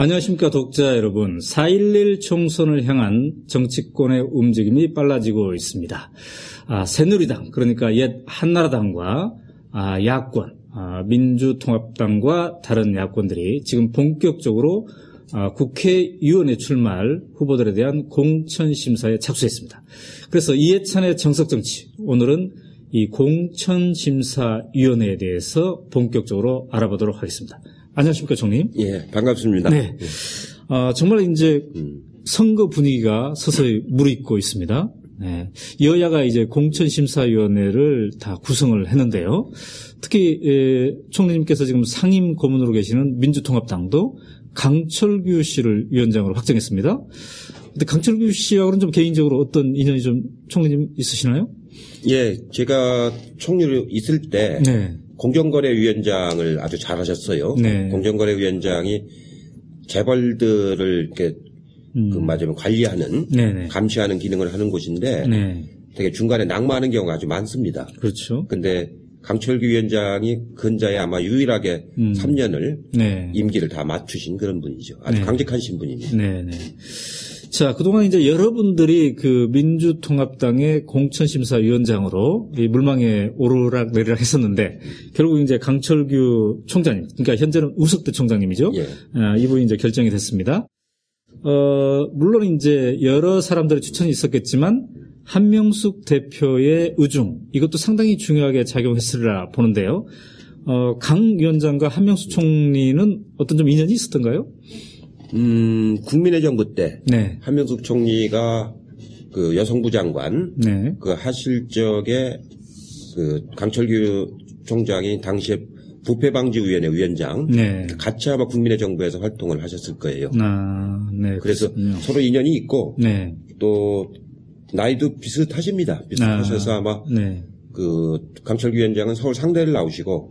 안녕하십니까 독자 여러분. 4.11 총선을 향한 정치권의 움직임이 빨라지고 있습니다. 아, 새누리당 그러니까 옛 한나라당과 아, 야권 아, 민주통합당과 다른 야권들이 지금 본격적으로 아, 국회의원에 출마할 후보들에 대한 공천심사에 착수했습니다. 그래서 이해찬의 정석정치 오늘은 이 공천심사위원회에 대해서 본격적으로 알아보도록 하겠습니다. 안녕하십니까, 총님? 예, 반갑습니다. 네. 아, 정말 이제 선거 분위기가 서서히 무르익고 있습니다. 네. 여야가 이제 공천심사위원회를 다 구성을 했는데요. 특히 에, 총리님께서 지금 상임 고문으로 계시는 민주통합당도 강철규 씨를 위원장으로 확정했습니다. 근데 강철규 씨하고는 좀 개인적으로 어떤 인연이 좀 총리님 있으시나요? 예, 제가 총리로 있을 때 네. 공정거래위원장을 아주 잘하셨어요. 네. 공정거래위원장이 재벌들을 이렇게 음. 그 맞으면 관리하는 네네. 감시하는 기능을 하는 곳인데 네. 되게 중간에 낙마하는 경우가 아주 많습니다. 그렇죠. 근데 강철규 위원장이 근자에 아마 유일하게 음. 3년을 네. 임기를 다 맞추신 그런 분이죠. 아주 네. 강직하신 분입니다. 네네. 자, 그동안 이제 여러분들이 그 민주통합당의 공천심사위원장으로 이 물망에 오르락 내리락 했었는데 결국 이제 강철규 총장님, 그러니까 현재는 우석대 총장님이죠. 예. 아, 이분이 이제 결정이 됐습니다. 어, 물론 이제 여러 사람들의 추천이 있었겠지만 한명숙 대표의 의중 이것도 상당히 중요하게 작용했으리라 보는데요. 어, 강 위원장과 한명숙 총리는 어떤 좀 인연이 있었던가요? 음, 국민의 정부 때 네. 한명숙 총리가 그 여성부 장관 네. 그 하실 적에 그 강철규 총장이 당시에 부패방지위원회 위원장 네. 같이 아마 국민의 정부에서 활동을 하셨을 거예요. 아, 네. 그래서 그렇군요. 서로 인연이 있고 네. 또 나이도 비슷하십니다. 비슷하셔서 아, 마 네. 그 강철규 위원장은 서울 상대를 나오시고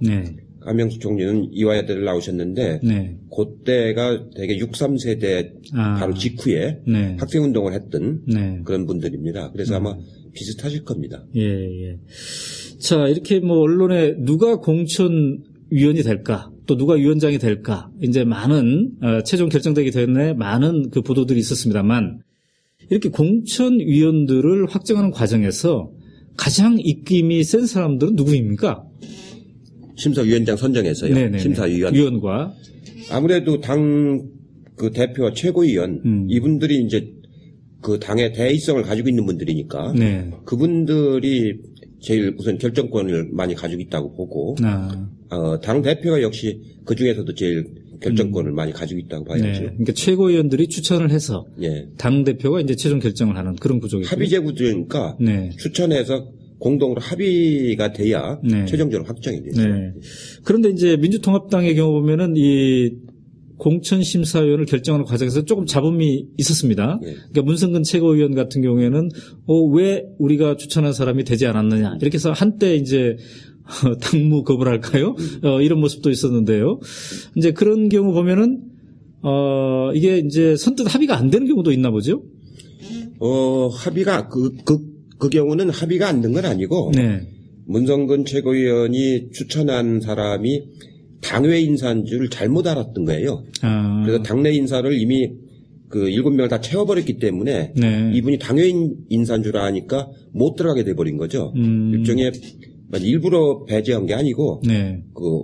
네. 한명숙 총리는 이화여대를 나오셨는데 네. 그때가 되게 63세대 아. 바로 직후에 네. 학생 운동을 했던 네. 그런 분들입니다. 그래서 아마 비슷하실 겁니다. 예, 예. 자, 이렇게 뭐 언론에 누가 공천 위원이 될까, 또 누가 위원장이 될까, 이제 많은, 어, 최종 결정되기 전에 많은 그 보도들이 있었습니다만, 이렇게 공천 위원들을 확정하는 과정에서 가장 입김이 센 사람들은 누구입니까? 심사위원장 선정에서요. 네네네. 심사위원. 위원과. 아무래도 당 그 대표 최고위원 음. 이분들이 이제 그 당의 대의성을 가지고 있는 분들이니까 네. 그분들이 제일 우선 결정권을 많이 가지고 있다고 보고 아, 어, 당 대표가 역시 그 중에서도 제일 결정권을 많이 가지고 있다고 네. 봐야죠. 그러니까 최고위원들이 추천을 해서 예. 당 대표가 이제 최종 결정을 하는 그런 구조겠죠. 합의제 구조니까 네. 추천해서 공동으로 합의가 돼야 네. 최종적으로 확정이 되죠. 네. 그런데 이제 민주통합당의 경우 보면은 이 공천 심사위원을 결정하는 과정에서 조금 잡음이 있었습니다. 예. 그러니까 문성근 최고위원 같은 경우에는 어, 왜 우리가 추천한 사람이 되지 않았느냐 이렇게 해서 한때 이제 당무 거부할까요? 어, 이런 모습도 있었는데요. 이제 그런 경우 보면은 어, 이게 이제 선뜻 합의가 안 되는 경우도 있나 보죠? 어, 합의가 그, 그, 그 경우는 합의가 안 된 건 아니고 네. 문성근 최고위원이 추천한 사람이 당외 인사인 줄 잘못 알았던 거예요. 아, 그래서 당내 인사를 이미 그 일곱 명을 다 채워버렸기 때문에 네. 이분이 당외 인- 인사인 줄 아니까 못 들어가게 돼버린 거죠. 음. 일종의 뭐 일부러 배제한 게 아니고 네. 그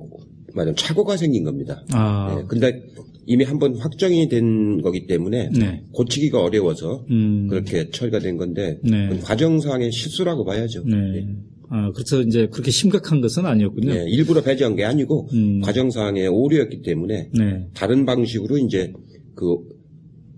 말하자면 착오가 생긴 겁니다. 아, 네, 근데 이미 한 번 확정이 된 거기 때문에 네. 고치기가 어려워서 음. 그렇게 처리가 된 건데 네. 과정상의 실수라고 봐야죠. 네. 아, 그래서 이제 그렇게 심각한 것은 아니었군요. 네, 일부러 배제한 게 아니고 음. 과정상의 오류였기 때문에 네. 다른 방식으로 이제 그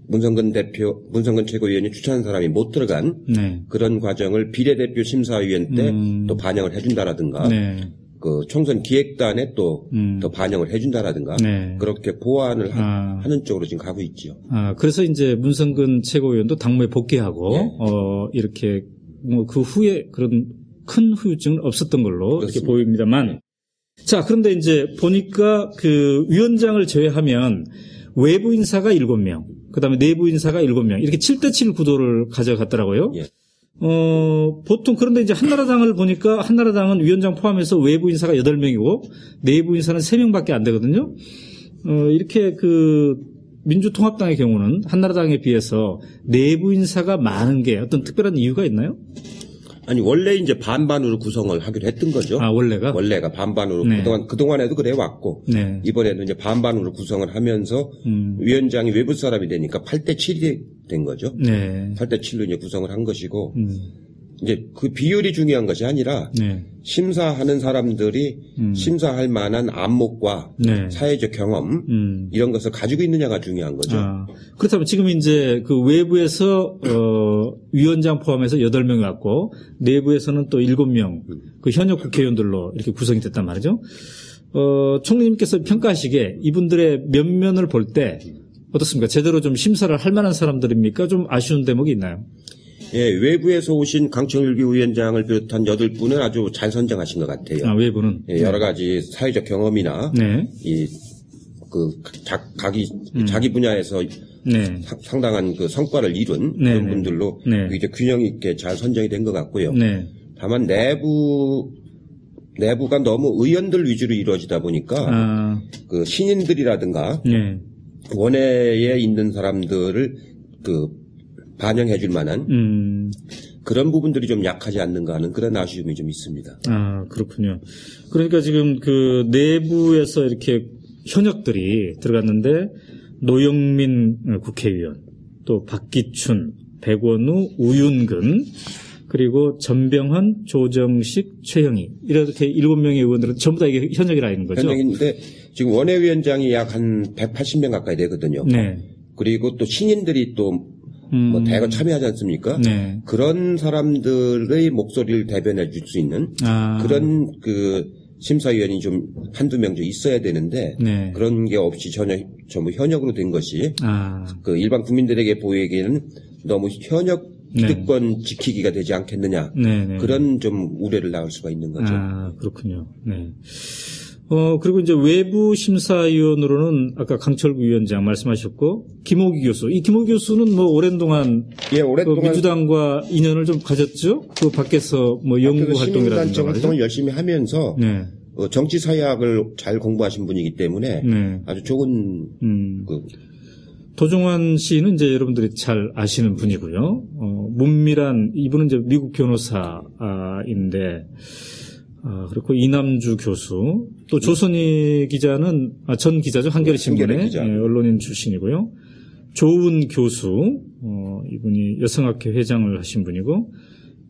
문성근 대표, 문성근 최고위원이 추천한 사람이 못 들어간 네. 그런 과정을 비례대표 심사위원 때 음. 또 반영을 해준다라든가 네. 그 총선 기획단에 또더 음. 반영을 해준다라든가 네. 그렇게 보완을 하, 아. 는 쪽으로 지금 가고 있죠. 아, 그래서 이제 문성근 최고위원도 당무에 복귀하고, 예. 어, 이렇게, 뭐, 그 후에 그런 큰 후유증은 없었던 걸로 이렇게 그렇습니다. 보입니다만. 자, 그런데 이제 보니까 그 위원장을 제외하면 외부 인사가 7명, 그 다음에 내부 인사가 7명, 이렇게 7대7 구도를 가져갔더라고요. 예. 어, 보통 그런데 이제 한나라당을 보니까 한나라당은 위원장 포함해서 외부 인사가 8명이고 내부 인사는 3명밖에 안 되거든요. 어, 이렇게 그 민주통합당의 경우는 한나라당에 비해서 내부 인사가 많은 게 어떤 특별한 이유가 있나요? 아니 원래 이제 반반으로 구성을 하기로 했던 거죠. 아 원래가 원래가 반반으로 네. 그동안 그동안에도 그래 왔고 네. 이번에도 이제 반반으로 구성을 하면서 음. 위원장이 외부 사람이 되니까 8대 7이 된 거죠. 네. 8대 7로 이제 구성을 한 것이고 음. 이제 그 비율이 중요한 것이 아니라 네. 심사하는 사람들이 심사할 만한 안목과 음. 네. 사회적 경험 음. 이런 것을 가지고 있느냐가 중요한 거죠. 아, 그렇다면 지금 이제 그 외부에서 어, 위원장 포함해서 8명이 왔고 내부에서는 또 7명 그 현역 국회의원들로 이렇게 구성이 됐단 말이죠. 어, 총리님께서 평가하시기에 이분들의 면면을 볼때 어떻습니까? 제대로 좀 심사를 할 만한 사람들입니까? 좀 아쉬운 대목이 있나요? 예, 외부에서 오신 강청일기 위원장을 비롯한 여덟 분은 아주 잘 선정하신 것 같아요. 아, 외부는. 예, 여러 가지 사회적 경험이나 네. 이그 자기 자기 분야에서 네. 사- 상당한 그 성과를 이룬 네, 그런 네. 분들로 네. 이제 균형 있게 잘 선정이 된 것 같고요. 네. 다만 내부 내부가 너무 의원들 위주로 이루어지다 보니까 아, 그 신인들이라든가 네. 원외에 있는 사람들을 그 반영해 줄 만한 음, 그런 부분들이 좀 약하지 않는가 하는 그런 아쉬움이 좀 있습니다. 아, 그렇군요. 그러니까 지금 그 내부에서 이렇게 현역들이 들어갔는데 노영민 국회의원, 또 박기춘, 백원우, 우윤근, 그리고 전병헌, 조정식, 최영희 이렇게 일곱 명의 의원들은 전부 다 이게 현역이라는 거죠. 현역인데 지금 원외위원장이 약 한 180명 가까이 되거든요. 네. 그리고 또 신인들이 또뭐 음, 대거 참여하지 않습니까? 네. 그런 사람들의 목소리를 대변해 줄 수 있는 아, 그런 그 심사위원이 좀 한두 명 좀 있어야 되는데 네. 그런 게 없이 전혀 전부 현역으로 된 것이 아, 그 일반 국민들에게 보이기에는 너무 현역 네. 기득권 지키기가 되지 않겠느냐 네, 네. 그런 좀 우려를 낳을 수가 있는 거죠. 아, 그렇군요. 네. 어, 그리고 이제 외부 심사위원으로는 아까 강철구 위원장 말씀하셨고, 김호기 교수. 이 김호기 교수는 뭐 오랜 동안 예, 그 오랫동안 민주당과 인연을 좀 가졌죠? 그 밖에서 뭐 연구 활동이라든가. 활동을 열심히 하면서 네. 어, 정치 사회학을 잘 공부하신 분이기 때문에 네. 아주 좋은 음. 그 도종환 씨는 이제 여러분들이 잘 아시는 분이고요. 어, 문밀한, 이분은 이제 미국 변호사인데, 아, 그리고 이남주 교수, 또 조선희 기자는, 아, 전 기자죠. 한겨레 신문의. 예, 언론인 출신이고요. 조은 교수, 어, 이분이 여성학회 회장을 하신 분이고,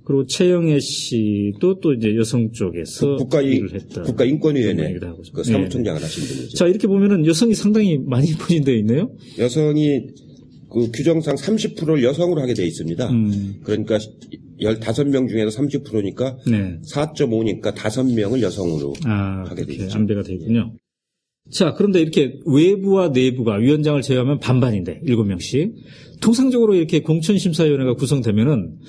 그리고 최영애 씨도 또 이제 여성 쪽에서 국가 일을 했던 국가인권위원회. 그 네. 사무총장을 하신 분이죠. 자, 이렇게 보면은 여성이 상당히 많이 포진되어 있네요. 여성이 그 규정상 30%를 여성으로 하게 돼 있습니다. 음, 그러니까 15명 중에서 30%니까 네. 4.5니까 5명을 여성으로 아, 하게 있죠. 안배가 되어 있군요. 자, 그런데 이렇게 외부와 내부가 위원장을 제외하면 반반인데, 7명씩. 통상적으로 이렇게 공천심사위원회가 구성되면은,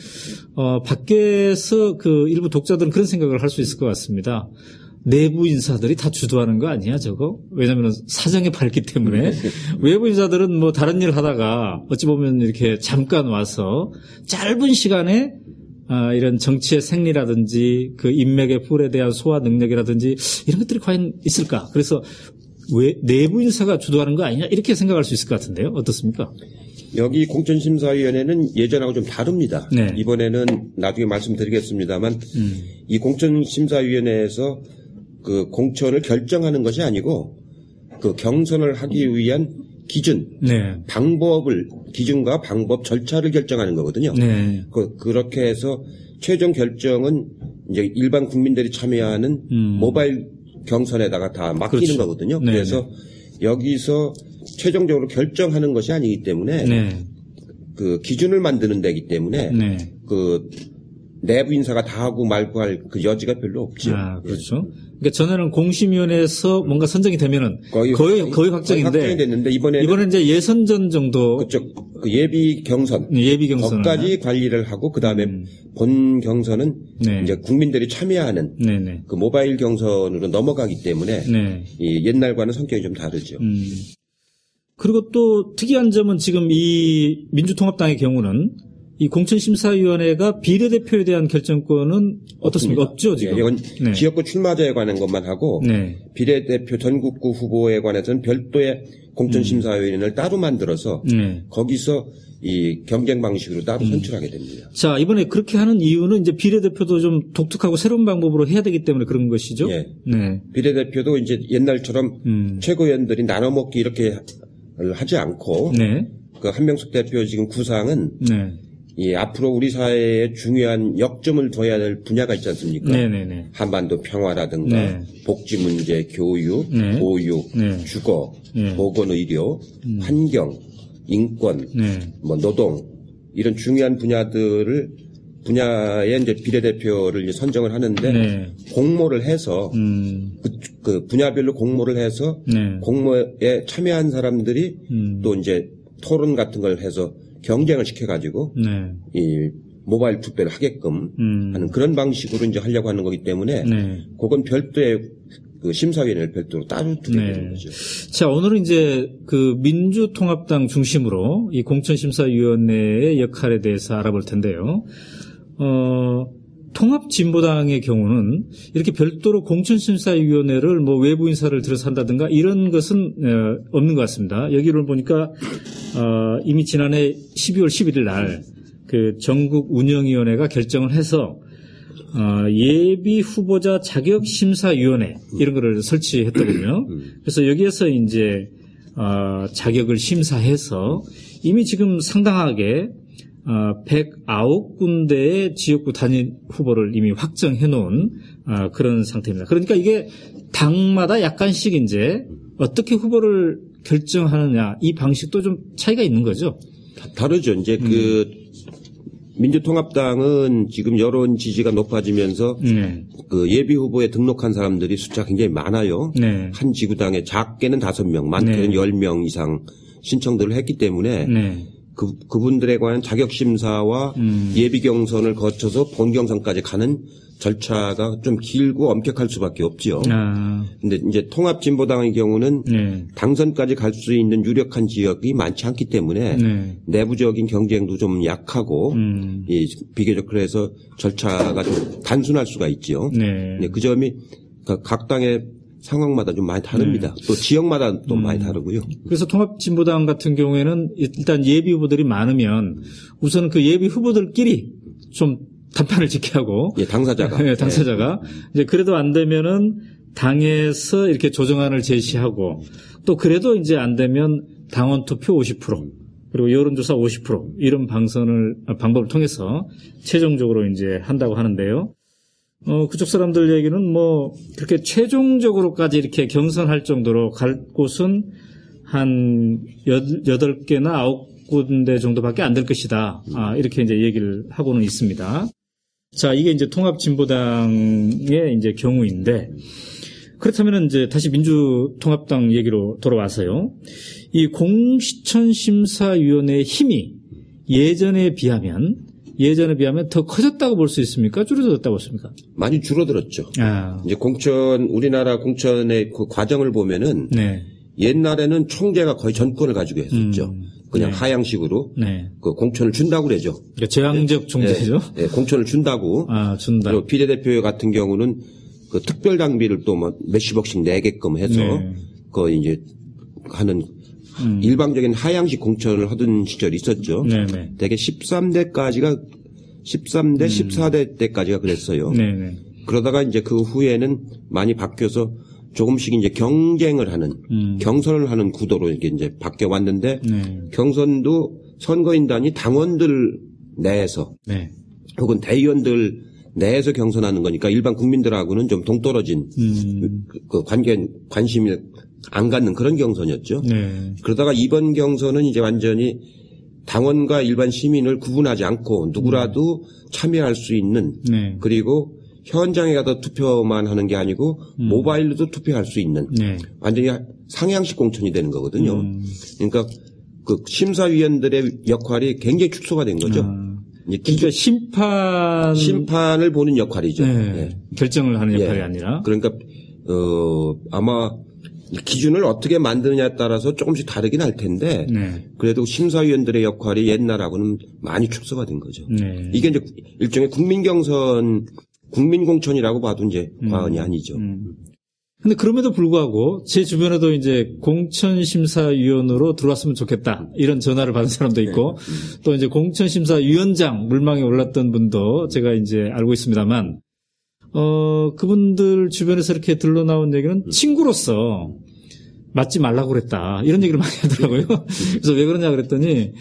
어, 밖에서 그 일부 독자들은 그런 생각을 할 수 있을 것 같습니다. 내부 인사들이 다 주도하는 거 아니야, 저거? 왜냐면 사정에 밝기 때문에. 외부 인사들은 뭐 다른 일 하다가 어찌 보면 이렇게 잠깐 와서 짧은 시간에 아, 이런 정치의 생리라든지 그 인맥의 풀에 대한 소화 능력이라든지 이런 것들이 과연 있을까? 그래서 왜 내부 인사가 주도하는 거 아니냐? 이렇게 생각할 수 있을 것 같은데요. 어떻습니까? 여기 공천심사위원회는 예전하고 좀 다릅니다. 네. 이번에는 나중에 말씀드리겠습니다만 음. 이 공천심사위원회에서 그 공천을 결정하는 것이 아니고 그 경선을 하기 위한 기준, 네. 방법을 기준과 방법 절차를 결정하는 거거든요. 네. 그, 그렇게 해서 최종 결정은 이제 일반 국민들이 참여하는 음. 모바일 경선에다가 다 맡기는 그렇죠. 거거든요. 네, 그래서 여기서 최종적으로 결정하는 것이 아니기 때문에 네. 그 기준을 만드는 데기 때문에 네. 그 내부 인사가 다 하고 말고 할 그 여지가 별로 없죠. 아, 그렇죠. 그러니까 전에는 공심위원회에서 뭔가 선정이 되면은 거의 거의, 거의 확정인데 됐는데 이번에는 이번에 이제 예선전 정도 그쪽 그 예비 경선 예비 경선 거기까지 관리를 하고 그 다음에 본 경선은 네. 이제 국민들이 참여하는 네 네. 그 모바일 경선으로 넘어가기 때문에 네. 이 옛날과는 성격이 좀 다르죠. 음. 그리고 또 특이한 점은 지금 이 민주통합당의 경우는 이 공천심사위원회가 비례대표에 대한 결정권은 어떻습니까? 없죠, 지금. 예, 이건 네. 지역구 출마자에 관한 것만 하고 네. 비례대표 전국구 후보에 관해서는 별도의 공천심사위원회를 따로 만들어서 네. 거기서 이 경쟁 방식으로 따로 음. 선출하게 됩니다. 자, 이번에 그렇게 하는 이유는 이제 비례대표도 좀 독특하고 새로운 방법으로 해야 되기 때문에 그런 것이죠. 예. 네. 비례대표도 이제 옛날처럼 음. 최고위원들이 나눠 먹기 이렇게 하지 않고 네. 그 한명숙 대표 지금 구상은 네. 이 앞으로 우리 사회에 중요한 역점을 둬야 될 분야가 있지 않습니까? 네네네. 한반도 평화라든가 네. 복지 문제, 교육, 네. 보육, 네. 주거, 네. 보건의료, 환경, 인권, 네. 뭐 노동 이런 중요한 분야들을 분야에 이제 비례대표를 이제 선정을 하는데 네. 공모를 해서 음. 그, 그 분야별로 공모를 해서 네. 공모에 참여한 사람들이 음. 또 이제 토론 같은 걸 해서 경쟁을 시켜가지고 네. 이 모바일 투표를 하게끔 음. 하는 그런 방식으로 이제 하려고 하는 거기 때문에 네. 그건 별도의 그 심사위원회를 별도로 따로 두게 네. 되는 거죠. 자, 오늘은 이제 그 민주통합당 중심으로 이 공천심사위원회의 역할에 대해서 알아볼 텐데요. 어, 통합진보당의 경우는 이렇게 별도로 공천심사위원회를 뭐 외부 인사를 들어서 한다든가 이런 것은 어, 없는 것 같습니다. 여기를 보니까 어, 이미 지난해 12월 11일 날 그 전국 운영위원회가 결정을 해서 어, 예비 후보자 자격 심사위원회 이런 거를 설치했더군요. 그래서 여기에서 이제 어, 자격을 심사해서 이미 지금 상당하게 어, 109군데의 지역구 단일 후보를 이미 확정해 놓은 어, 그런 상태입니다. 그러니까 이게 당마다 약간씩 이제 어떻게 후보를 결정하느냐 이 방식도 좀 차이가 있는 거죠. 다- 다르죠. 이제 그 민주통합당은 지금 여론 지지가 높아지면서 네. 그 예비 후보에 등록한 사람들이 숫자 굉장히 많아요. 네. 한 지구당에 작게는 다섯 명, 많게는 네. 열명 이상 신청들을 했기 때문에 네. 그, 그분들에 관한 자격 심사와 음. 예비 경선을 거쳐서 본 경선까지 가는 절차가 좀 길고 엄격할 수밖에 없지요. 아, 근데 이제 통합진보당의 경우는 네. 당선까지 갈 수 있는 유력한 지역이 많지 않기 때문에 네. 내부적인 경쟁도 좀 약하고 음. 이 비교적 그래서 절차가 좀 단순할 수가 있지요. 네. 네, 그 점이 그각 당의 상황마다 좀 많이 다릅니다. 네. 또 지역마다 또 음. 많이 다르고요. 그래서 통합진보당 같은 경우에는 일단 예비 후보들이 많으면 우선은 그 예비 후보들끼리 좀 단판을 지켜야 하고 예, 당사자가. 네, 당사자가 이제 그래도 안 되면은 당에서 이렇게 조정안을 제시하고 또 그래도 이제 안 되면 당원 투표 50% 그리고 여론조사 50% 이런 방선을 아, 방법을 통해서 최종적으로 이제 한다고 하는데요. 어, 그쪽 사람들 얘기는 뭐 그렇게 최종적으로까지 이렇게 경선할 정도로 갈 곳은 한 여- 여덟 개나 아홉 군데 정도밖에 안 될 것이다. 아, 이렇게 이제 얘기를 하고는 있습니다. 자, 이게 이제 통합진보당의 이제 경우인데, 그렇다면 이제 다시 민주통합당 얘기로 돌아와서요. 이 공시천심사위원회의 힘이 예전에 비하면, 예전에 비하면 더 커졌다고 볼 수 있습니까? 줄어들었다고 보십니까? 많이 줄어들었죠. 아, 이제 공천 우리나라 공천의 그 과정을 보면은 네. 옛날에는 총재가 거의 전권을 가지고 했었죠. 음, 그냥 네. 하향식으로 네. 그 공천을 준다고 그러죠. 그러니까 제왕적 종제죠? 예, 예, 공천을 준다고. 아, 준다. 그리고 비례대표 같은 경우는 그 특별 당비를 또 뭐 몇십억씩 내게끔 해서 네. 그 이제 하는 음. 일방적인 하향식 공천을 하던 시절이 있었죠. 네네. 대개 13대까지가 13대, 14대 때까지가 그랬어요. 음. 네네. 그러다가 이제 그 후에는 많이 바뀌어서 조금씩 이제 경쟁을 하는 음. 경선을 하는 구도로 이렇게 이제 바뀌어 왔는데 네. 경선도 선거인단이 당원들 내에서 네. 혹은 대의원들 내에서 경선하는 거니까 일반 국민들하고는 좀 동떨어진 음. 그- 그 관계 관심이 안 갖는 그런 경선이었죠. 네. 그러다가 이번 경선은 이제 완전히 당원과 일반 시민을 구분하지 않고 누구라도 참여할 수 있는 네. 그리고 현장에 가서 투표만 하는 게 아니고 모바일로도 투표할 수 있는 네. 완전히 상향식 공천이 되는 거거든요. 음. 그러니까 그 심사위원들의 역할이 굉장히 축소가 된 거죠. 아. 이제 그러니까 심판 심판을 보는 역할이죠. 네. 예. 결정을 하는 역할이 예. 아니라 그러니까 어 아마 기준을 어떻게 만드느냐에 따라서 조금씩 다르긴 할 텐데 네. 그래도 심사위원들의 역할이 옛날하고는 많이 축소가 된 거죠. 네. 이게 이제 일종의 국민 경선, 국민 공천이라고 봐도 이제 과언이 아니죠. 음. 근데 그럼에도 불구하고 제 주변에도 이제 공천심사위원으로 들어왔으면 좋겠다 이런 전화를 받은 사람도 있고 또 이제 공천심사위원장 물망에 올랐던 분도 제가 이제 알고 있습니다만 어 그분들 주변에서 이렇게 들러 나온 얘기는 친구로서 맞지 말라고 그랬다 이런 얘기를 많이 하더라고요. 그래서 왜 그러냐 그랬더니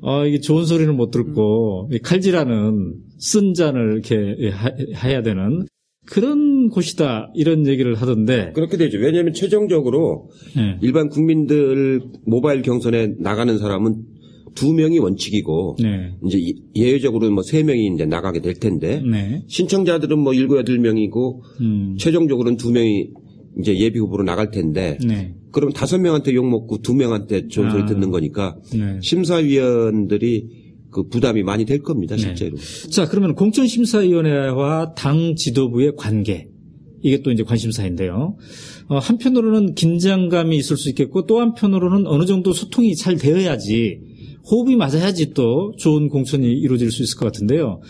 어 이게 좋은 소리는 못 듣고 이 칼질하는 쓴 잔을 이렇게 하- 해야 되는 그런 곳이다 이런 얘기를 하던데 그렇게 되죠. 왜냐하면 최종적으로 네. 일반 국민들 모바일 경선에 나가는 사람은 두 명이 원칙이고 네. 이제 이- 예외적으로는 뭐 세 명이 이제 나가게 될 텐데 네. 신청자들은 뭐 일곱 여덟 명이고 음. 최종적으로는 두 명이 이제 예비 후보로 나갈 텐데 네. 그럼 다섯 명한테 욕 먹고 두 명한테 좋은 소리 아. 듣는 거니까 네. 심사위원들이 그 부담이 많이 될 겁니다 실제로. 자, 그러면 공천심사위원회와 당 지도부의 관계. 이게 또 이제 관심사인데요. 어, 한편으로는 긴장감이 있을 수 있겠고 또 한편으로는 어느 정도 소통이 잘 되어야지 호흡이 맞아야지 또 좋은 공천이 이루어질 수 있을 것 같은데요.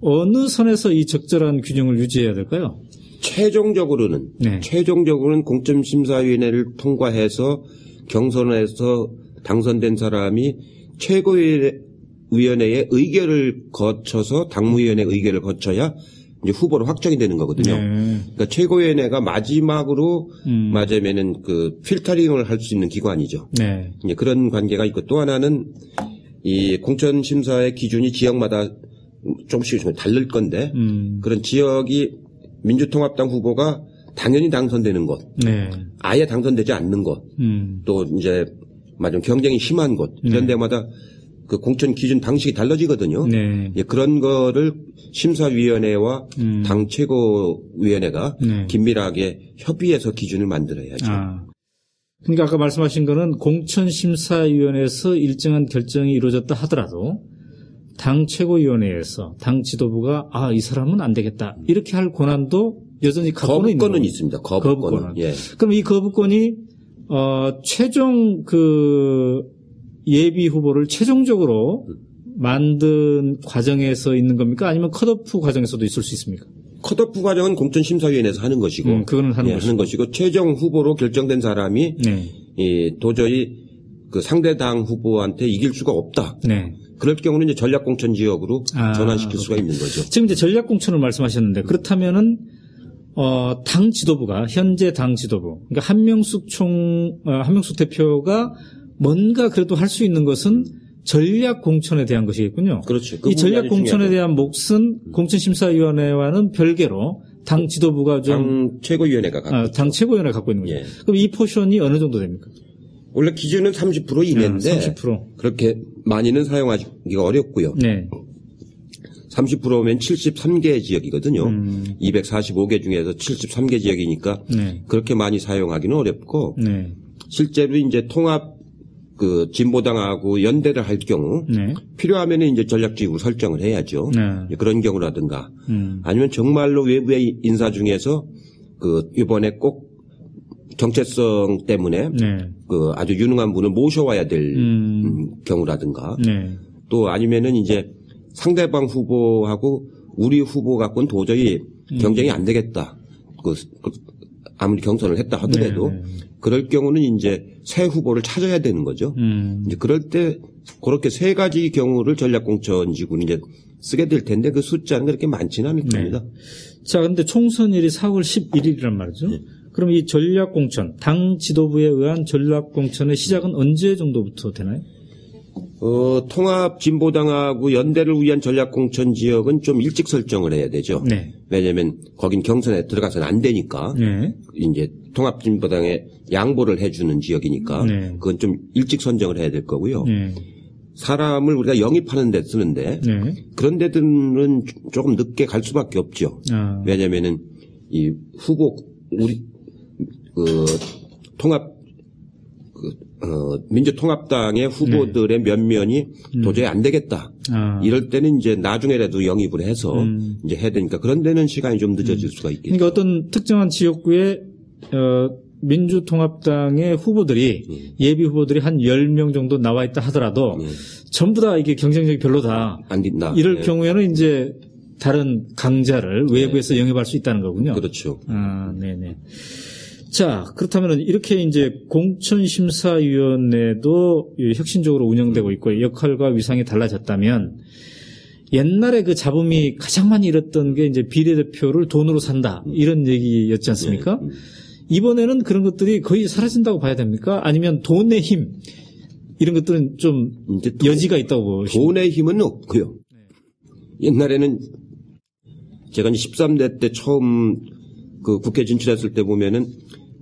어느 선에서 이 적절한 균형을 유지해야 될까요? 최종적으로는 네. 최종적으로는 공천심사위원회를 통과해서 경선에서 당선된 사람이 최고위원회의 의결을 거쳐서 당무위원회 의결을 거쳐야 이제 후보로 확정이 되는 거거든요. 네. 그러니까 최고위원회가 마지막으로 음. 맞으면은 그 필터링을 할 수 있는 기관이죠. 네. 이제 그런 관계가 있고 또 하나는 이 공천 심사의 기준이 지역마다 조금씩 좀 다를 건데 음. 그런 지역이 민주통합당 후보가 당연히 당선되는 곳, 네. 아예 당선되지 않는 곳, 음. 또 이제 맞아 경쟁이 심한 곳 이런 데마다 그 공천 기준 방식이 달라지거든요. 네. 예, 그런 거를 심사위원회와 음. 당 최고위원회가 네. 긴밀하게 협의해서 기준을 만들어야죠. 아. 그러니까 아까 말씀하신 거는 공천심사위원회에서 일정한 결정이 이루어졌다 하더라도 당 최고위원회에서 당 지도부가 아, 이 사람은 안 되겠다. 이렇게 할 권한도 여전히 갖고는 있는 거부권은 거예요. 있습니다. 거부권은. 거부권은. 예. 그럼 이 거부권이 어, 최종 그 예비 후보를 최종적으로 만든 과정에서 있는 겁니까? 아니면 컷오프 과정에서도 있을 수 있습니까? 컷오프 과정은 공천심사위원회에서 하는 것이고, 음, 그거는 하는 예, 것이고. 하는 것이고, 최종 후보로 결정된 사람이 네. 이 도저히 그 상대 당 후보한테 이길 수가 없다. 네. 그럴 경우는 이제 전략공천 지역으로 아, 전환시킬 수가 있는 거죠. 지금 이제 전략공천을 말씀하셨는데 그렇다면은 어, 당 지도부가 현재 당 지도부 그러니까 한명숙 총 어, 한명숙 대표가 뭔가 그래도 할 수 있는 것은 전략 공천에 대한 것이겠군요. 그렇죠. 그 이 전략 공천에. 대한 몫은 공천심사위원회와는 별개로 당 지도부가 좀당 최고위원회가 갖고 아. 당 최고위원회 갖고 있는 거죠. 예. 그럼 이 포션이 어느 정도 됩니까? 원래 기준은 30% 이내인데 아, 30%. 그렇게 많이는 사용하기가 어렵고요. 네. 30%면 73개 지역이거든요. 음. 245개 중에서 73개 지역이니까 네. 그렇게 많이 사용하기는 어렵고 네. 실제로 이제 통합 그 진보당하고 연대를 할 경우 네. 필요하면 이제 전략지구 설정을 해야죠. 네. 그런 경우라든가 음. 아니면 정말로 외부의 인사 중에서 그 이번에 꼭 정체성 때문에 네. 그 아주 유능한 분을 모셔와야 될 음. 음, 경우라든가 네. 또 아니면은 이제 상대방 후보하고 우리 후보 갖고는 도저히 음. 경쟁이 안 되겠다. 그, 그 아무리 경선을 했다 하더라도 네, 네. 그럴 경우는 이제 새 후보를 찾아야 되는 거죠. 음. 이제 그럴 때 그렇게 세 가지 경우를 전략공천지구는 이제 쓰게 될 텐데 그 숫자는 그렇게 많지는 않을 네. 겁니다. 자, 근데 총선일이 4월 11일이란 말이죠. 네. 그럼 이 전략공천, 당 지도부에 의한 전략공천의 시작은 언제 정도부터 되나요? 어, 통합 진보당하고 연대를 위한 전략공천 지역은 좀 일찍 설정을 해야 되죠. 네. 왜냐하면 거긴 경선에 들어가서는 안 되니까 네. 이제 통합 진보당에 양보를 해주는 지역이니까 네. 그건 좀 일찍 선정을 해야 될 거고요. 네. 사람을 우리가 영입하는 데 쓰는데 네. 그런 데들은 조금 늦게 갈 수밖에 없죠. 아, 왜냐면은 이 후보 우리 그 통합 그 어, 민주통합당의 후보들의 면면이 도저히 안 되겠다. 네. 아. 이럴 때는 이제 나중에라도 영입을 해서 음. 이제 해야 되니까 그런 데는 시간이 좀 늦어질 수가 있겠죠. 그러니까 어떤 특정한 지역구에 어, 민주통합당의 후보들이 예. 예비 후보들이 한 10명 정도 나와 있다 하더라도 예. 전부 다 이게 경쟁력이 별로다. 안 된다. 이럴 예. 경우에는 이제 다른 강자를 외부에서 영입할 수 있다는 거군요. 그렇죠. 아, 네네. 자, 그렇다면 이렇게 이제 공천심사위원회도 혁신적으로 운영되고 있고 역할과 위상이 달라졌다면 옛날에 그 잡음이 가장 많이 일었던 게 이제 비례대표를 돈으로 산다. 이런 얘기였지 않습니까? 네. 이번에는 그런 것들이 거의 사라진다고 봐야 됩니까? 아니면 돈의 힘, 이런 것들은 좀 여지가 있다고 보십니까? 돈의 힘은 없고요. 옛날에는 제가 이제 13대 때 처음 그 국회 진출했을 때 보면은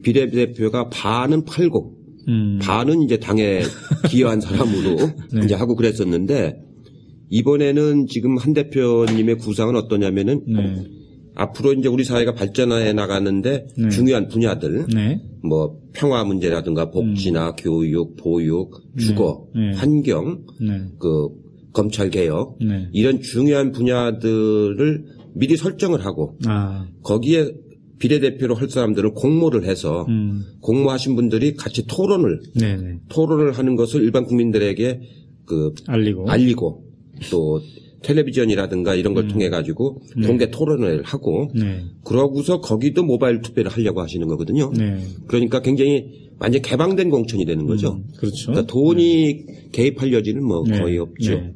비례대표가 반은 팔고 음, 반은 이제 당에 기여한 사람으로 네. 이제 하고 그랬었는데 이번에는 지금 한 대표님의 구상은 어떠냐면은 네. 앞으로 이제 우리 사회가 발전해 나가는데 네. 중요한 분야들 네. 뭐 평화 문제라든가 복지나 교육, 보육, 주거, 음. 네. 환경, 네. 그 검찰 개혁 네. 이런 중요한 분야들을 미리 설정을 하고 아, 거기에 비례대표로 할 사람들을 공모를 해서 음, 공모하신 분들이 같이 토론을 네네. 토론을 하는 것을 일반 국민들에게 그 알리고. 알리고 또 텔레비전이라든가 이런 걸 통해 가지고 공개 토론을 하고 네. 그러고서 거기도 모바일 투표를 하려고 하시는 거거든요. 네. 그러니까 굉장히 완전 개방된 공천이 되는 거죠. 음, 그렇죠. 그러니까 돈이 개입할 여지는 뭐 네, 거의 없죠. 네.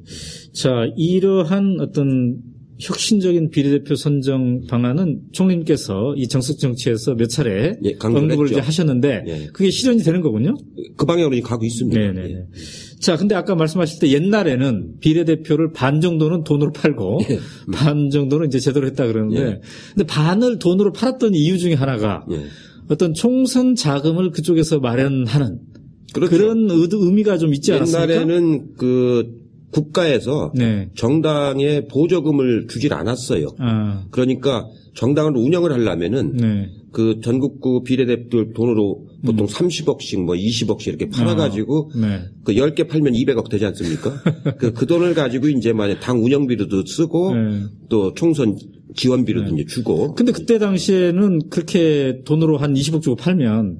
자, 이러한 어떤 혁신적인 비례대표 선정 방안은 총리님께서 이 정책 정치에서 몇 차례 예, 언급을. 이제 하셨는데 예. 그게 실현이 되는 거군요. 그 방향으로 이제 가고 있습니다. 네네. 예. 자, 근데 아까 말씀하실 때 옛날에는 비례대표를 반 정도는 돈으로 팔고 예. 반 정도는 이제 제대로 했다 그러는데 근데 반을 돈으로 팔았던 이유 중에 하나가 예. 어떤 총선 자금을 그쪽에서 마련하는 그렇죠. 그런 의도, 의미가 좀 있지 않았습니까? 옛날에는 그 국가에서 네. 정당에 보조금을 주질 않았어요. 아, 그러니까 정당을 운영을 하려면은 네. 그 전국구 비례대표 돈으로 보통 30억씩 뭐 20억씩 이렇게 팔아가지고 네. 그 10개 팔면 200억 되지 않습니까? 그, 그 돈을 가지고 이제 만약 당 운영비로도 쓰고 네. 또 총선 지원비로도 이제 주고 근데 그때 당시에는 그렇게 돈으로 한 20억 주고 팔면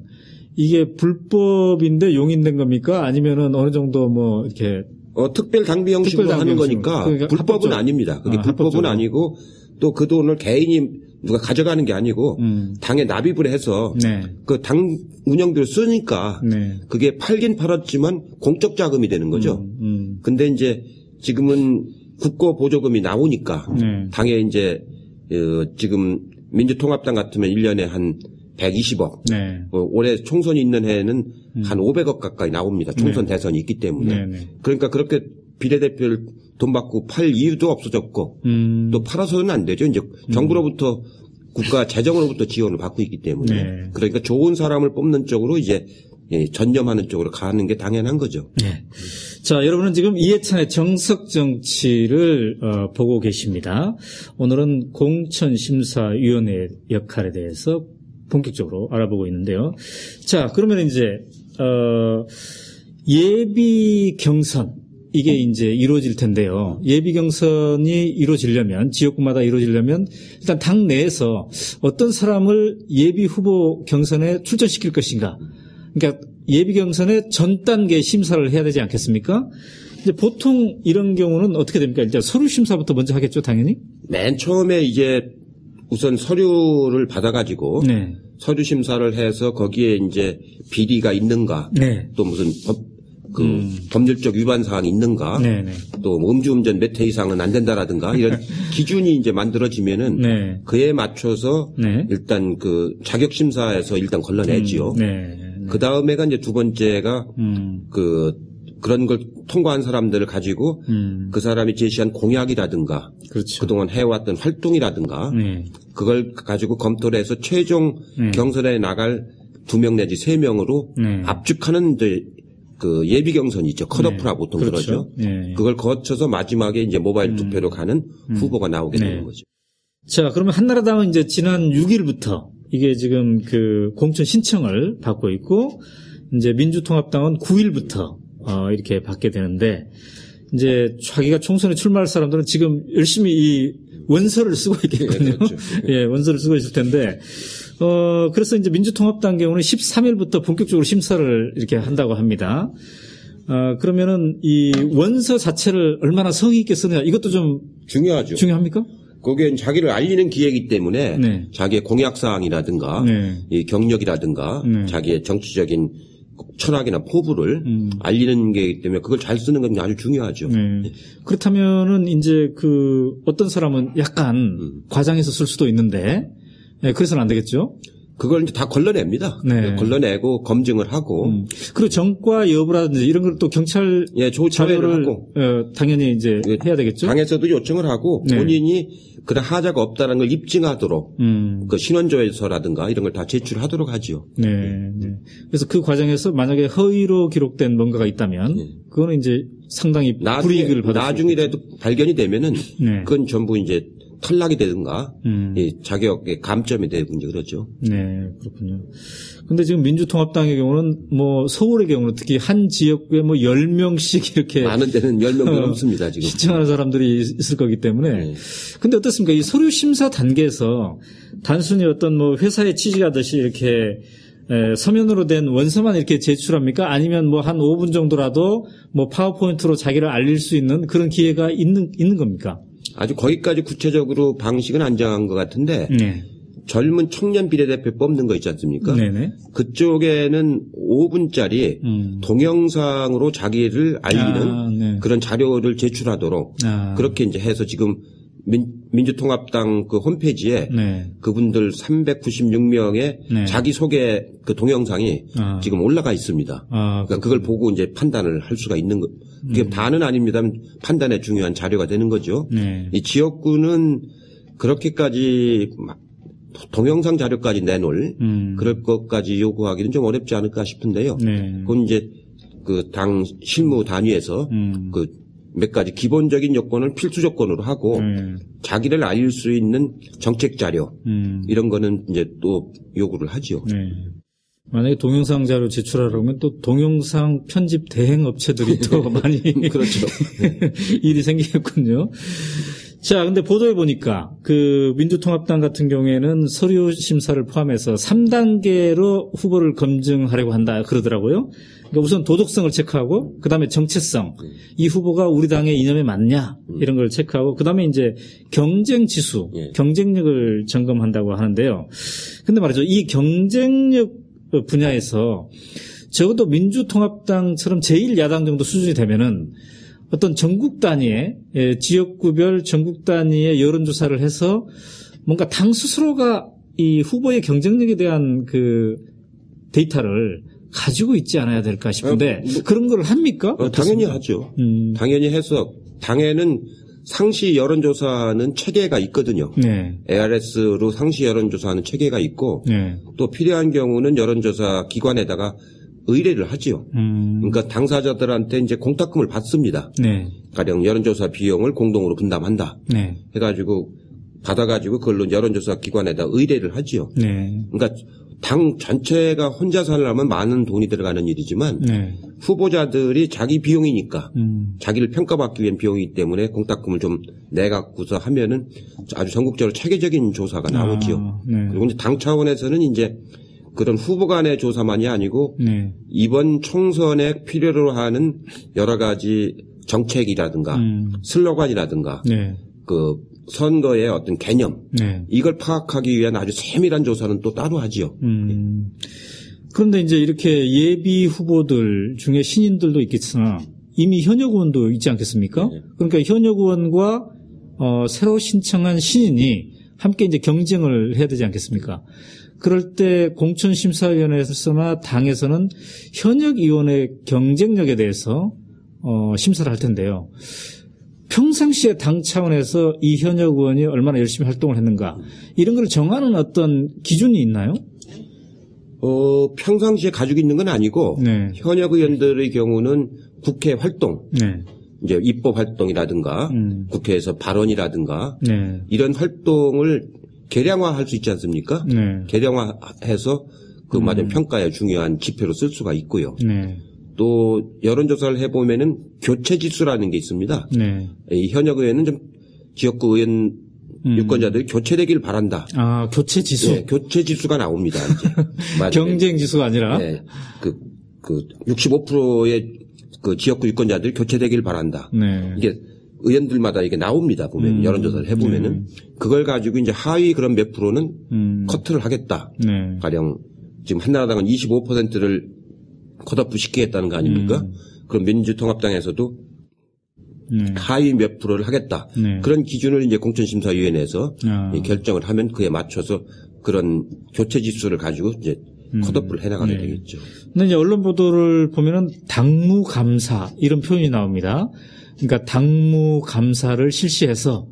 이게 불법인데 용인된 겁니까? 아니면은 어느 정도 뭐 이렇게 어, 특별 당비 형식으로 특별 하는 형식으로. 거니까 그러니까 불법은 합법적- 아닙니다. 그게 아, 불법은 합법적으로. 아니고 또 그 돈을 개인이 누가 가져가는 게 아니고 음. 당에 납입을 해서 네. 그당 운영비로 쓰니까 네. 그게 팔긴 팔았지만 공적 자금이 되는 거죠. 음. 근데 이제 지금은 국고 보조금이 나오니까 네. 당에 이제 어, 지금 민주통합당 같으면 1년에 한 120억 네. 어, 올해 총선이 있는 해에는 한 500억 가까이 나옵니다. 총선 대선이 있기 때문에. 네, 네. 그러니까 그렇게 비례대표를 돈 받고 팔 이유도 없어졌고 음. 또 팔아서는 안 되죠. 이제 정부로부터 국가 재정으로부터 지원을 받고 있기 때문에. 네. 그러니까 좋은 사람을 뽑는 쪽으로 이제 예, 전념하는 쪽으로 가는 게 당연한 거죠. 네. 자, 여러분은 지금 이해찬의 정석 정치를 어, 보고 계십니다. 오늘은 공천심사위원회 역할에 대해서 본격적으로 알아보고 있는데요. 자, 그러면 이제 어, 예비 경선 이게 이제 이루어질 텐데요. 예비 경선이 이루어지려면 지역구마다 이루어지려면 일단 당 내에서 어떤 사람을 예비 후보 경선에 출전시킬 것인가. 그러니까 예비 경선의 전 단계 심사를 해야 되지 않겠습니까? 이제 보통 이런 경우는 어떻게 됩니까? 일단 서류 심사부터 먼저 하겠죠, 당연히. 맨 처음에 이제 우선 서류를 받아가지고 네. 서류 심사를 해서 거기에 이제 비리가 있는가 네. 또 무슨 법, 그 법률적 위반 사항이 있는가 네, 네. 또 음주운전 몇 회 이상은 안 된다라든가 이런 기준이 이제 만들어지면은 네. 그에 맞춰서 네. 일단 그 자격 심사에서 일단 걸러내지요. 네. 그 다음에가 이제 두 번째가 음. 그 그런 걸 통과한 사람들을 가지고 음. 그 사람이 제시한 공약이라든가 그렇죠. 그동안 해왔던 활동이라든가 네. 그걸 가지고 검토를 해서 최종 네. 경선에 나갈 두 명 내지 세 명으로 네. 압축하는 이제 그 예비 경선이 있죠. 컷오프라 보통 그렇죠. 그러죠. 네. 그걸 거쳐서 마지막에 이제 모바일 투표로 가는 후보가 나오게 네. 되는 거죠. 자, 그러면 한나라당은 이제 지난 6일부터 이게 지금 그 공천 신청을 받고 있고 이제 민주통합당은 9일부터 어, 이렇게 받게 되는데 이제 자기가 총선에 출마할 사람들은 지금 열심히 이 원서를 쓰고 있겠군요. 예, 그렇죠. 예, 원서를 쓰고 있을 텐데 어, 그래서 이제 민주통합당 경우는 13일부터 본격적으로 심사를 이렇게 한다고 합니다. 어, 그러면은 이 원서 자체를 얼마나 성의 있게 쓰느냐 이것도 좀 중요하죠. 중요합니까? 거기엔 자기를 알리는 기회이기 때문에 네. 자기의 공약 사항이라든가 네. 이 경력이라든가 네. 자기의 정치적인 철학이나 포부를 알리는 게이기 때문에 그걸 잘 쓰는 건 아주 중요하죠. 네. 그렇다면은 이제 그 어떤 사람은 약간 음. 과장해서 쓸 수도 있는데 네, 그래서는 안 되겠죠. 그걸 이제 다 걸러냅니다. 네. 걸러내고 검증을 하고 음. 그리고 정과 여부라든지 이런 걸 또 경찰 예, 자료를 하고 어, 당연히 이제 예, 해야 되겠죠. 당에서도 요청을 하고 네. 본인이 그런 하자가 없다는 걸 입증하도록 음. 그 신원조회서라든가 이런 걸 다 제출하도록 하죠. 네, 네. 그래서 그 과정에서 만약에 허위로 기록된 뭔가가 있다면 그거는 이제 상당히 네. 나중에, 불이익을 받을 수 나중이라도 발견이 되면은 네. 그건 전부 이제 탈락이 되든가 음. 이 자격의 감점이 되고 이제 그렇죠. 네, 그렇군요. 근데 지금 민주통합당의 경우는 뭐 서울의 경우는 특히 한 지역구에 뭐 10명씩 이렇게 많은 데는 10명도 어, 넘습니다, 지금. 신청하는 사람들이 있을 거기 때문에. 네. 근데 어떻습니까? 이 서류 심사 단계에서 단순히 어떤 뭐 회사에 취직하듯이 이렇게 에, 서면으로 된 원서만 이렇게 제출합니까? 아니면 뭐 한 5분 정도라도 뭐 파워포인트로 자기를 알릴 수 있는 그런 기회가 있는, 있는 겁니까? 아주 거기까지 구체적으로 방식은 안 정한 것 같은데 네. 젊은 청년 비례대표 뽑는 거 있지 않습니까? 네네. 그쪽에는 5분짜리 음. 동영상으로 자기를 알리는 아, 네. 그런 자료를 제출하도록 아. 그렇게 이제 해서 지금 민, 주통합당그 홈페이지에 네. 그분들 396명의 네. 자기 소개 그 동영상이 아. 지금 올라가 있습니다. 아, 그러니까 그걸 보고 이제 판단을 할 수가 있는 거. 그게 음. 다는 아닙니다만 판단에 중요한 자료가 되는 거죠. 네. 이 지역구는 그렇게까지 막 동영상 자료까지 내놓을 음. 그럴 것까지 요구하기는 좀 어렵지 않을까 싶은데요. 네. 그건 이제 그 당 실무 단위에서 음. 그 몇 가지 기본적인 요건을 필수 조건으로 하고 네. 자기를 알릴 수 있는 정책 자료 음. 이런 거는 이제 또 요구를 하죠. 네. 만약에 동영상 자료 제출하려면 또 동영상 편집 대행 업체들이 또 많이 그렇죠. 일이 생기겠군요. 자, 근데 보도에 보니까 그 민주통합당 같은 경우에는 서류 심사를 포함해서 3단계로 후보를 검증하려고 한다 그러더라고요. 그러니까 우선 도덕성을 체크하고 그다음에 정체성. 이 후보가 우리 당의 이념에 맞냐 이런 걸 체크하고 그다음에 이제 경쟁 지수, 예. 경쟁력을 점검한다고 하는데요. 근데 말이죠. 이 경쟁력 분야에서 적어도 민주통합당처럼 제1야당 정도 수준이 되면은 어떤 전국 단위의 예, 지역구별 전국 단위의 여론조사를 해서 뭔가 당 스스로가 이 후보의 경쟁력에 대한 그 데이터를 가지고 있지 않아야 될까 싶은데 그런 걸 합니까? 어, 당연히 하죠. 음, 당연히 해서 당에는 상시 여론조사는 체계가 있거든요. 네, ARS로 상시 여론조사하는 체계가 있고 네, 또 필요한 경우는 여론조사 기관에다가 의뢰를 하지요. 음, 그러니까 당사자들한테 이제 공탁금을 받습니다. 네, 가령 여론조사 비용을 공동으로 분담한다. 네, 해가지고 받아가지고 그걸로 여론조사 기관에다 의뢰를 하지요. 네, 그러니까 당 전체가 혼자서 하려면 많은 돈이 들어가는 일이지만 네, 후보자들이 자기 비용이니까 음, 자기를 평가받기 위한 비용이기 때문에 공탁금을 좀 내갖고서 하면은 아주 전국적으로 체계적인 조사가 나오지요. 아, 네, 그리고 이제 당 차원에서는 이제 그런 후보 간의 조사만이 아니고 네, 이번 총선에 필요로 하는 여러 가지 정책이라든가 음, 슬로건이라든가 네, 그 선거의 어떤 개념 네. 이걸 파악하기 위한 아주 세밀한 조사는 또 따로 하지요. 음. 그런데 이제 이렇게 예비 후보들 중에 신인들도 있겠으나 이미 현역 의원도 있지 않겠습니까? 네. 그러니까 현역 의원과 어, 새로 신청한 신인이 함께 이제 경쟁을 해야 되지 않겠습니까? 그럴 때 공천심사위원회에서나 당에서는 현역 의원의 경쟁력에 대해서 어, 심사를 할 텐데요. 평상시에 당 차원에서 이 현역 의원이 얼마나 열심히 활동을 했는가 이런 걸 정하는 어떤 기준이 있나요? 어, 평상시에 가지고 있는 건 아니고 네. 현역 의원들의 경우는 국회 활동, 네. 이제 입법 활동이라든가 음. 국회에서 발언이라든가 네. 이런 활동을 계량화할 수 있지 않습니까? 네. 계량화해서 그 맞은 평가에 중요한 지표로 쓸 수가 있고요. 네. 또 여론조사를 해보면은 교체 지수라는 게 있습니다. 네. 이 현역 의원은 좀 지역구 의원 음. 유권자들이 교체되길 바란다. 아 교체 지수. 네, 교체 지수가 나옵니다. 경쟁 지수가 아니라. 네, 그, 그 65%의 그 지역구 유권자들이 교체되길 바란다. 네. 이게 의원들마다 이게 나옵니다. 보면 음. 여론조사를 해보면은 음. 그걸 가지고 이제 하위 그런 몇 프로는 음. 커트를 하겠다. 네. 가령 지금 한나라당은 25%를 컷오프 시키겠다는 거 아닙니까? 음. 그럼 민주통합당에서도 네. 하위 몇 프로를 하겠다. 네. 그런 기준을 이제 공천심사위원회에서 아. 결정을 하면 그에 맞춰서 그런 교체 지수를 가지고 이제 음. 컷오프를 해나가게 네. 되겠죠. 근데 이제 언론 보도를 보면은 당무 감사 이런 표현이 나옵니다. 그러니까 당무 감사를 실시해서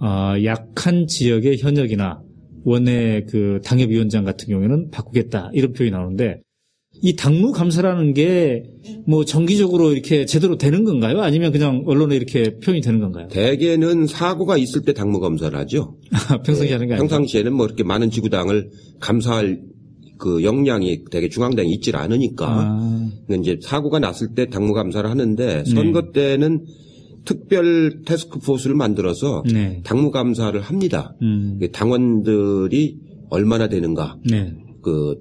어, 약한 지역의 현역이나 원내 그 당협위원장 같은 경우에는 바꾸겠다 이런 표현이 나오는데 이 당무 감사라는 게 뭐 정기적으로 이렇게 제대로 되는 건가요? 아니면 그냥 언론에 이렇게 표현이 되는 건가요? 대개는 사고가 있을 때 당무 감사를 하죠. 평상시에 네. 하는 게 아니고. 평상시에는 뭐 이렇게 많은 지구당을 감사할 그 역량이 되게 중앙당이 있질 않으니까 아. 이제 사고가 났을 때 당무 감사를 하는데 선거 네. 때는 특별 테스크포스를 만들어서 네. 당무 감사를 합니다. 음. 당원들이 얼마나 되는가. 네. 그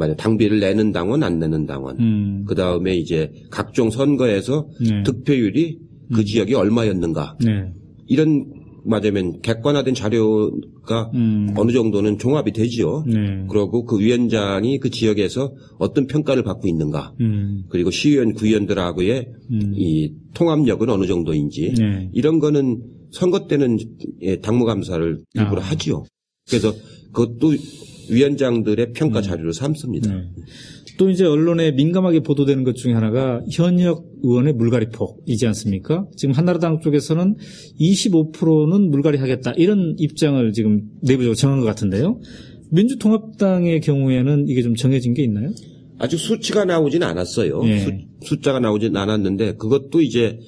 만약 당비를 내는 당원 안 내는 당원. 음. 그 다음에 이제 각종 선거에서 네. 득표율이 그 음. 지역이 얼마였는가. 네. 이런 맞으면 객관화된 자료가 음. 어느 정도는 종합이 되지요. 네. 그리고 그 위원장이 그 지역에서 어떤 평가를 받고 있는가. 음. 그리고 시의원, 구의원들하고의 음. 이 통합력은 어느 정도인지 네. 이런 거는 선거 때는 예, 당무 감사를 일부러 아. 하지요. 그래서 그것도 위원장들의 평가 음. 자료를 삼습니다. 네. 또 이제 언론에 민감하게 보도되는 것 중에 하나가 현역 의원의 물갈이 폭이지 않습니까? 지금 한나라당 쪽에서는 25%는 물갈이 하겠다 이런 입장을 지금 내부적으로 정한 것 같은데요. 민주통합당의 경우에는 이게 좀 정해진 게 있나요? 아직 수치가 나오진 않았어요. 네. 수, 자가 나오진 않았는데 그것도 이제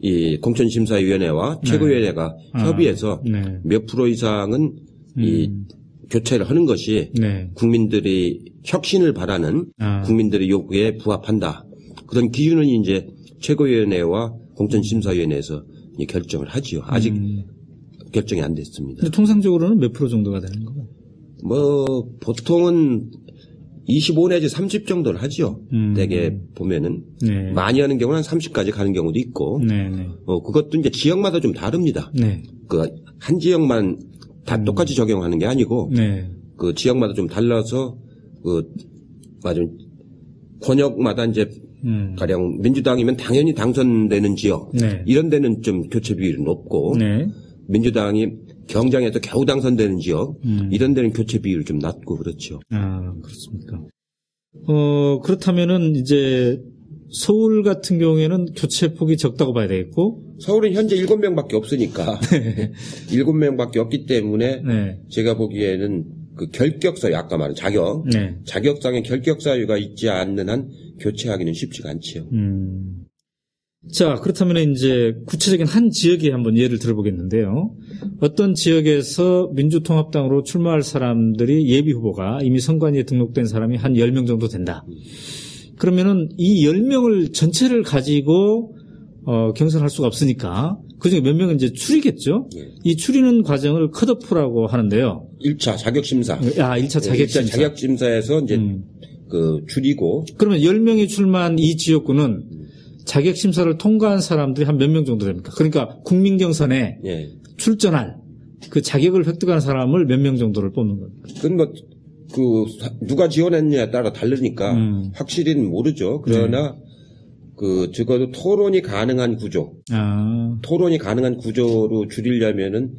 이 공천심사위원회와 최고위원회가 아, 협의해서 네. 몇 프로 이상은 음. 이 교체를 하는 것이 네. 국민들이 혁신을 바라는 아. 국민들의 요구에 부합한다. 그런 기준은 이제 최고위원회와 공천심사위원회에서 결정을 하지요. 아직 음. 결정이 안 됐습니다. 통상적으로는 몇 프로 정도가 되는 거예요? 뭐 보통은 25 내지 30 정도를 하죠. 음. 대개 보면은 네. 많이 하는 경우는 한 30까지 가는 경우도 있고. 네, 네. 어 그것도 이제 지역마다 좀 다릅니다. 네. 그한 지역만 다 음. 똑같이 적용하는 게 아니고 네. 그 지역마다 좀 달라서 그 맞아 권역마다 이제 음. 가령 민주당이면 당연히 당선되는 지역 네. 이런 데는 좀 교체 비율이 높고 네. 민주당이 경장에서 겨우 당선되는 지역 음. 이런 데는 교체 비율이 좀 낮고 그렇죠. 아 그렇습니까? 어 그렇다면은 이제 서울 같은 경우에는 교체 폭이 적다고 봐야 되겠고 서울은 현재 7명밖에 없으니까 네. 7명밖에 없기 때문에 네. 제가 보기에는 그 결격사유 아까 말한 자격 네. 자격상의 결격사유가 있지 않는 한 교체하기는 쉽지가 않지요. 음. 자 그렇다면 이제 구체적인 한 지역에 한번 예를 들어보겠는데요. 어떤 지역에서 민주통합당으로 출마할 사람들이 예비 후보가 이미 선관위에 등록된 사람이 한 10명 정도 된다. 그러면은 이 10명을 전체를 가지고 어, 경선할 수가 없으니까 그중에 몇 명은 이제 추리겠죠. 네. 이 추리는 과정을 컷오프라고 하는데요. 1차 자격 심사. 아, 1차 자격 심사. 자격 심사에서 이제 음. 그 줄이고 그러면 10명이 출마한 이 지역구는 자격 심사를 통과한 사람들이 한 몇 명 정도 됩니까? 그러니까 국민 경선에 네. 출전할 그 자격을 획득한 사람을 몇 명 정도를 뽑는 겁니까? 그건 뭐 그 누가 지원했느냐에 따라 다르니까 음. 확실히는 모르죠. 그러나 네. 그 적어도 토론이 가능한 구조, 아. 토론이 가능한 구조로 줄이려면은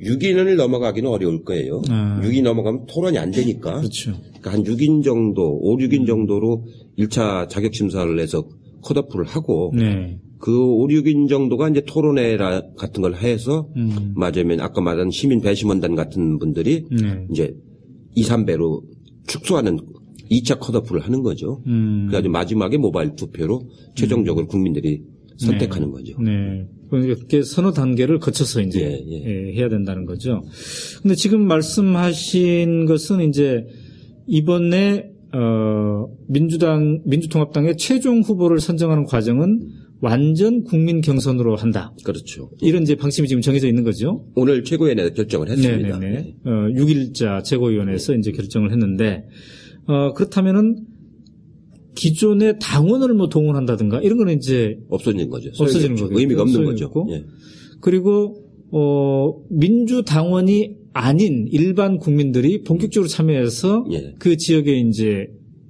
6인을 넘어가기는 어려울 거예요. 아. 6인 넘어가면 토론이 안 되니까. 그렇죠. 그러니까 한 6인 정도, 5, 6인 정도로 1차 자격 심사를 해서 컷오프를 하고 네. 그 5, 6인 정도가 이제 토론회 같은 걸 해서 음. 맞으면 아까 말한 시민 배심원단 같은 분들이 네. 이제 2, 3배로 축소하는 2차 컷오프를 하는 거죠. 음. 그래가지고 마지막에 모바일 투표로 최종적으로 음. 국민들이 선택하는 네. 거죠. 네. 이렇게 서너 단계를 거쳐서 이제 예, 예. 예, 해야 된다는 거죠. 근데 지금 말씀하신 것은 이제 이번에 어 민주당 민주통합당의 최종 후보를 선정하는 과정은 완전 국민 경선으로 한다. 그렇죠. 이런 이제 방침이 지금 정해져 있는 거죠. 오늘 최고위원회에서 결정을 했습니다. 네네네. 네. 어, 6일자 최고위원회에서 이제 결정을 했는데 어, 그렇다면은 기존의 당원을 뭐 동원한다든가 이런 거는 이제 없어지는 거죠. 없어지는 거죠. 의미가 없는 거죠. 예. 그리고 어, 민주당원이 아닌 일반 국민들이 본격적으로 참여해서 예. 그 지역에 이제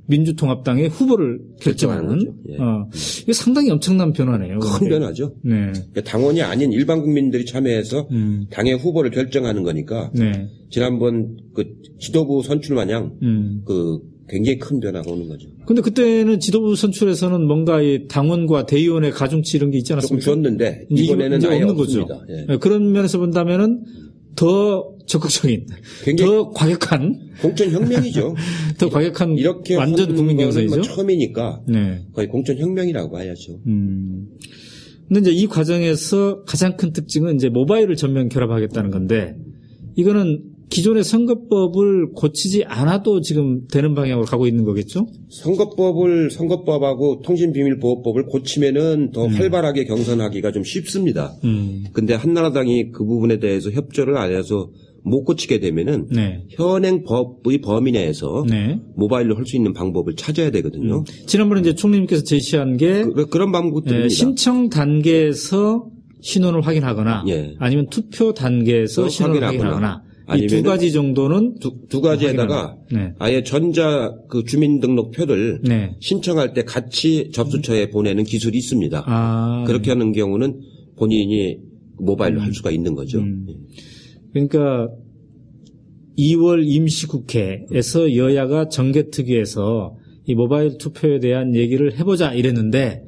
민주통합당의 후보를 결정하는 예. 어, 이게 상당히 엄청난 변화네요. 큰 그게. 변화죠. 네. 그러니까 당원이 아닌 일반 국민들이 참여해서 음. 당의 후보를 결정하는 거니까 네. 지난번 그 지도부 선출 마냥 음. 그 굉장히 큰 변화가 오는 거죠. 근데 그때는 지도부 선출에서는 뭔가 이 당원과 대의원의 가중치 이런 게 있지 않았습니까? 조금 줬는데 이번에는 이제 없는 거죠. 예. 네, 그런 면에서 본다면은 더 적극적인, 더 과격한 공천 혁명이죠. 더 과격한 이렇게 완전 국민 경선이죠. 뭐 처음이니까 네. 거의 공천 혁명이라고 봐야죠. 음. 근데 이제 이 과정에서 가장 큰 특징은 이제 모바일을 전면 결합하겠다는 건데 이거는 기존의 선거법을 고치지 않아도 지금 되는 방향으로 가고 있는 거겠죠? 선거법을 선거법하고 통신비밀보호법을 고치면은 더 음. 활발하게 경선하기가 좀 쉽습니다. 음. 근데 한나라당이 그 부분에 대해서 협조를 안 해서 못 고치게 되면은 네. 현행 법의 범위 내에서 네. 모바일로 할 수 있는 방법을 찾아야 되거든요. 음. 지난번에 이제 총리님께서 제시한 게 그, 런 방법도 네, 신청 단계에서 신원을 확인하거나 예. 아니면 투표 단계에서 신원을 확인하거나, 확인하거나 이 두 가지 정도는 두, 두 가지에다가 네. 아예 전자 그 주민등록표를 네. 신청할 때 같이 접수처에 보내는 기술이 있습니다. 아, 그렇게 하는 경우는 본인이 모바일로 음. 할 수가 있는 거죠. 음. 예. 그러니까 2월 임시국회에서 여야가 정개특위에서 이 모바일 투표에 대한 얘기를 해보자 이랬는데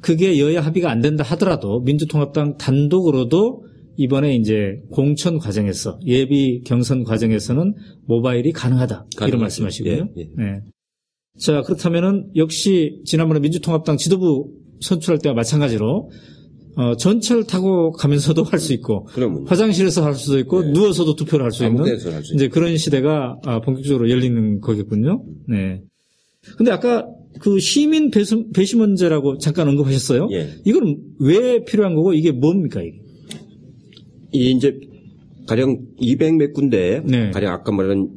그게 여야 합의가 안 된다 하더라도 민주통합당 단독으로도 이번에 이제 공천 과정에서 예비 경선 과정에서는 모바일이 가능하다 가능하죠. 이런 말씀하시고요. 예, 예. 네. 자 그렇다면은 역시 지난번에 민주통합당 지도부 선출할 때와 마찬가지로 어, 전철 타고 가면서도 할 수 있고 그러면 화장실에서 할 수도 있고 네. 누워서도 투표를 할 수 있는 할 수 이제 그런 시대가 아, 본격적으로 열리는 거겠군요. 네. 근데 아까 그 시민 배심, 배심원제라고 잠깐 언급하셨어요. 예. 이건 왜 필요한 거고 이게 뭡니까 이게? 이 이제 가령 200몇 군데 네. 가령 아까 말한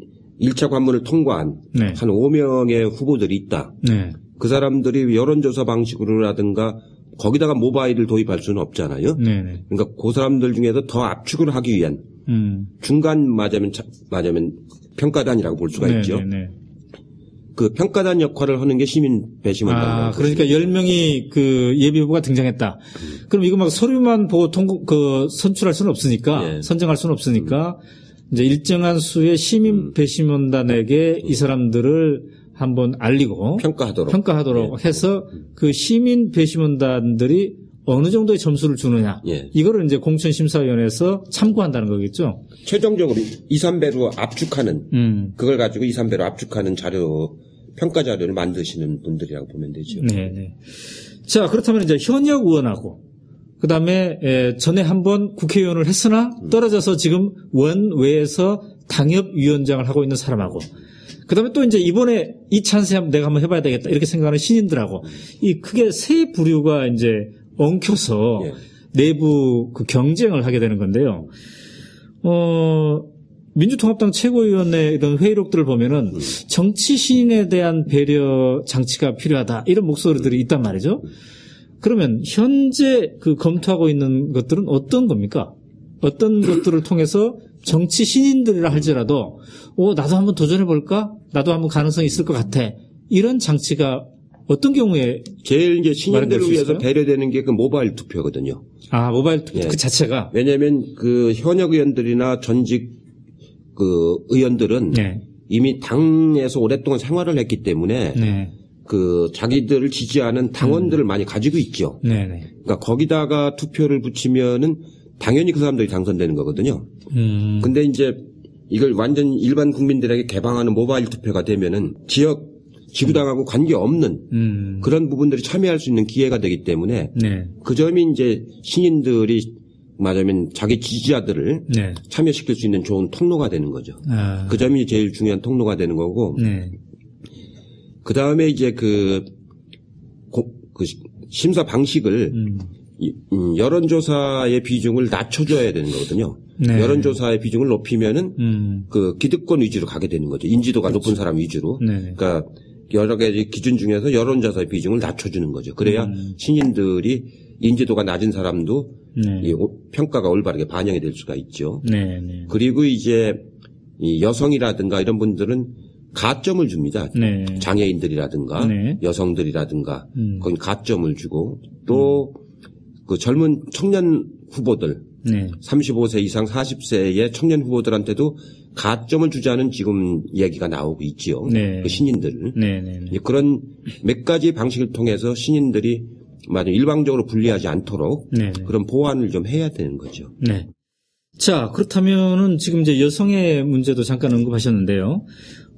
1차 관문을 통과한 네. 한 5명의 후보들이 있다. 네. 그 사람들이 여론조사 방식으로라든가 거기다가 모바일을 도입할 수는 없잖아요. 네네. 네. 그러니까 그 사람들 중에서 더 압축을 하기 위한 음. 중간 맞으면 맞으면 평가단이라고 볼 수가 네네네. 있죠. 네. 그 평가단 역할을 하는 게 시민 배심원단. 아, 그러니까 10명이 그 예비후보가 등장했다. 음. 그럼 이거 막 서류만 보고 통고, 그 선출할 수는 없으니까, 예. 선정할 수는 없으니까, 음. 이제 일정한 수의 시민 음. 배심원단에게 이 사람들을 한번 알리고 평가하도록 평가하도록 예. 해서 그 시민 배심원단들이 어느 정도의 점수를 주느냐. 예. 이거를 이제 공천심사위원회에서 참고한다는 거겠죠. 최종적으로 2, 3배로 압축하는 음. 그걸 가지고 2, 3배로 압축하는 자료 평가 자료를 만드시는 분들이라고 보면 되죠. 네, 네. 자 그렇다면 이제 현역 의원하고 그 다음에 에, 전에 한번 국회의원을 했으나 음. 떨어져서 지금 원외에서 당협위원장을 하고 있는 사람하고 그 다음에 또 이제 이번에 이 찬스에 내가 한번 해봐야 되겠다 이렇게 생각하는 신인들하고 이 크게 세 부류가 이제 엉켜서 예. 내부 그 경쟁을 하게 되는 건데요. 어, 민주통합당 최고위원회 이런 회의록들을 보면은 음. 정치 신인에 대한 배려 장치가 필요하다 이런 목소리들이 있단 말이죠. 그러면 현재 그 검토하고 있는 것들은 어떤 겁니까? 어떤 것들을 통해서 정치 신인들이라 할지라도 오 나도 한번 도전해 볼까? 나도 한번 가능성이 있을 것 같아. 이런 장치가 어떤 경우에 제일 이제 신인들을 위해서 배려되는 게 그 모바일 투표거든요. 아 모바일 투표 예. 그 자체가 왜냐하면 그 현역 의원들이나 전직 그 의원들은 네. 이미 당에서 오랫동안 생활을 했기 때문에 네. 그 자기들을 지지하는 당원들을 음. 많이 가지고 있죠. 네네. 네. 그러니까 거기다가 투표를 붙이면은 당연히 그 사람들이 당선되는 거거든요. 음. 근데 이제 이걸 완전 일반 국민들에게 개방하는 모바일 투표가 되면은 지역 지구당하고 관계없는 음. 그런 부분들이 참여할 수 있는 기회가 되기 때문에 네. 그 점이 이제 신인들이 말하면 자기 지지자들을 네. 참여시킬 수 있는 좋은 통로가 되는 거죠. 아. 그 점이 제일 중요한 통로가 되는 거고 네. 그 다음에 이제 그, 고, 그 심사 방식을 음. 음, 여론조사의 비중을 낮춰줘야 되는 거거든요. 네. 여론조사의 비중을 높이면은 음. 그 기득권 위주로 가게 되는 거죠. 인지도가 그렇죠. 높은 사람 위주로. 네. 그러니까 여러 가지 기준 중에서 여론조사의 비중을 낮춰주는 거죠. 그래야 음. 신인들이 인지도가 낮은 사람도 네. 평가가 올바르게 반영이 될 수가 있죠. 네, 네. 그리고 이제 여성이라든가 이런 분들은 가점을 줍니다. 네. 장애인들이라든가 네. 여성들이라든가 음. 거기 가점을 주고 또그 음. 젊은 청년 후보들 네. 35세 이상 40세의 청년 후보들한테도 가점을 주자는 지금 얘기가 나오고 있지요. 네. 그 신인들. 네, 네, 네. 그런 몇 가지 방식을 통해서 신인들이 맞아 일방적으로 분리하지 않도록 네, 그런 보완을 좀 해야 되는 거죠. 네. 자 그렇다면은 지금 이제 여성의 문제도 잠깐 언급하셨는데요.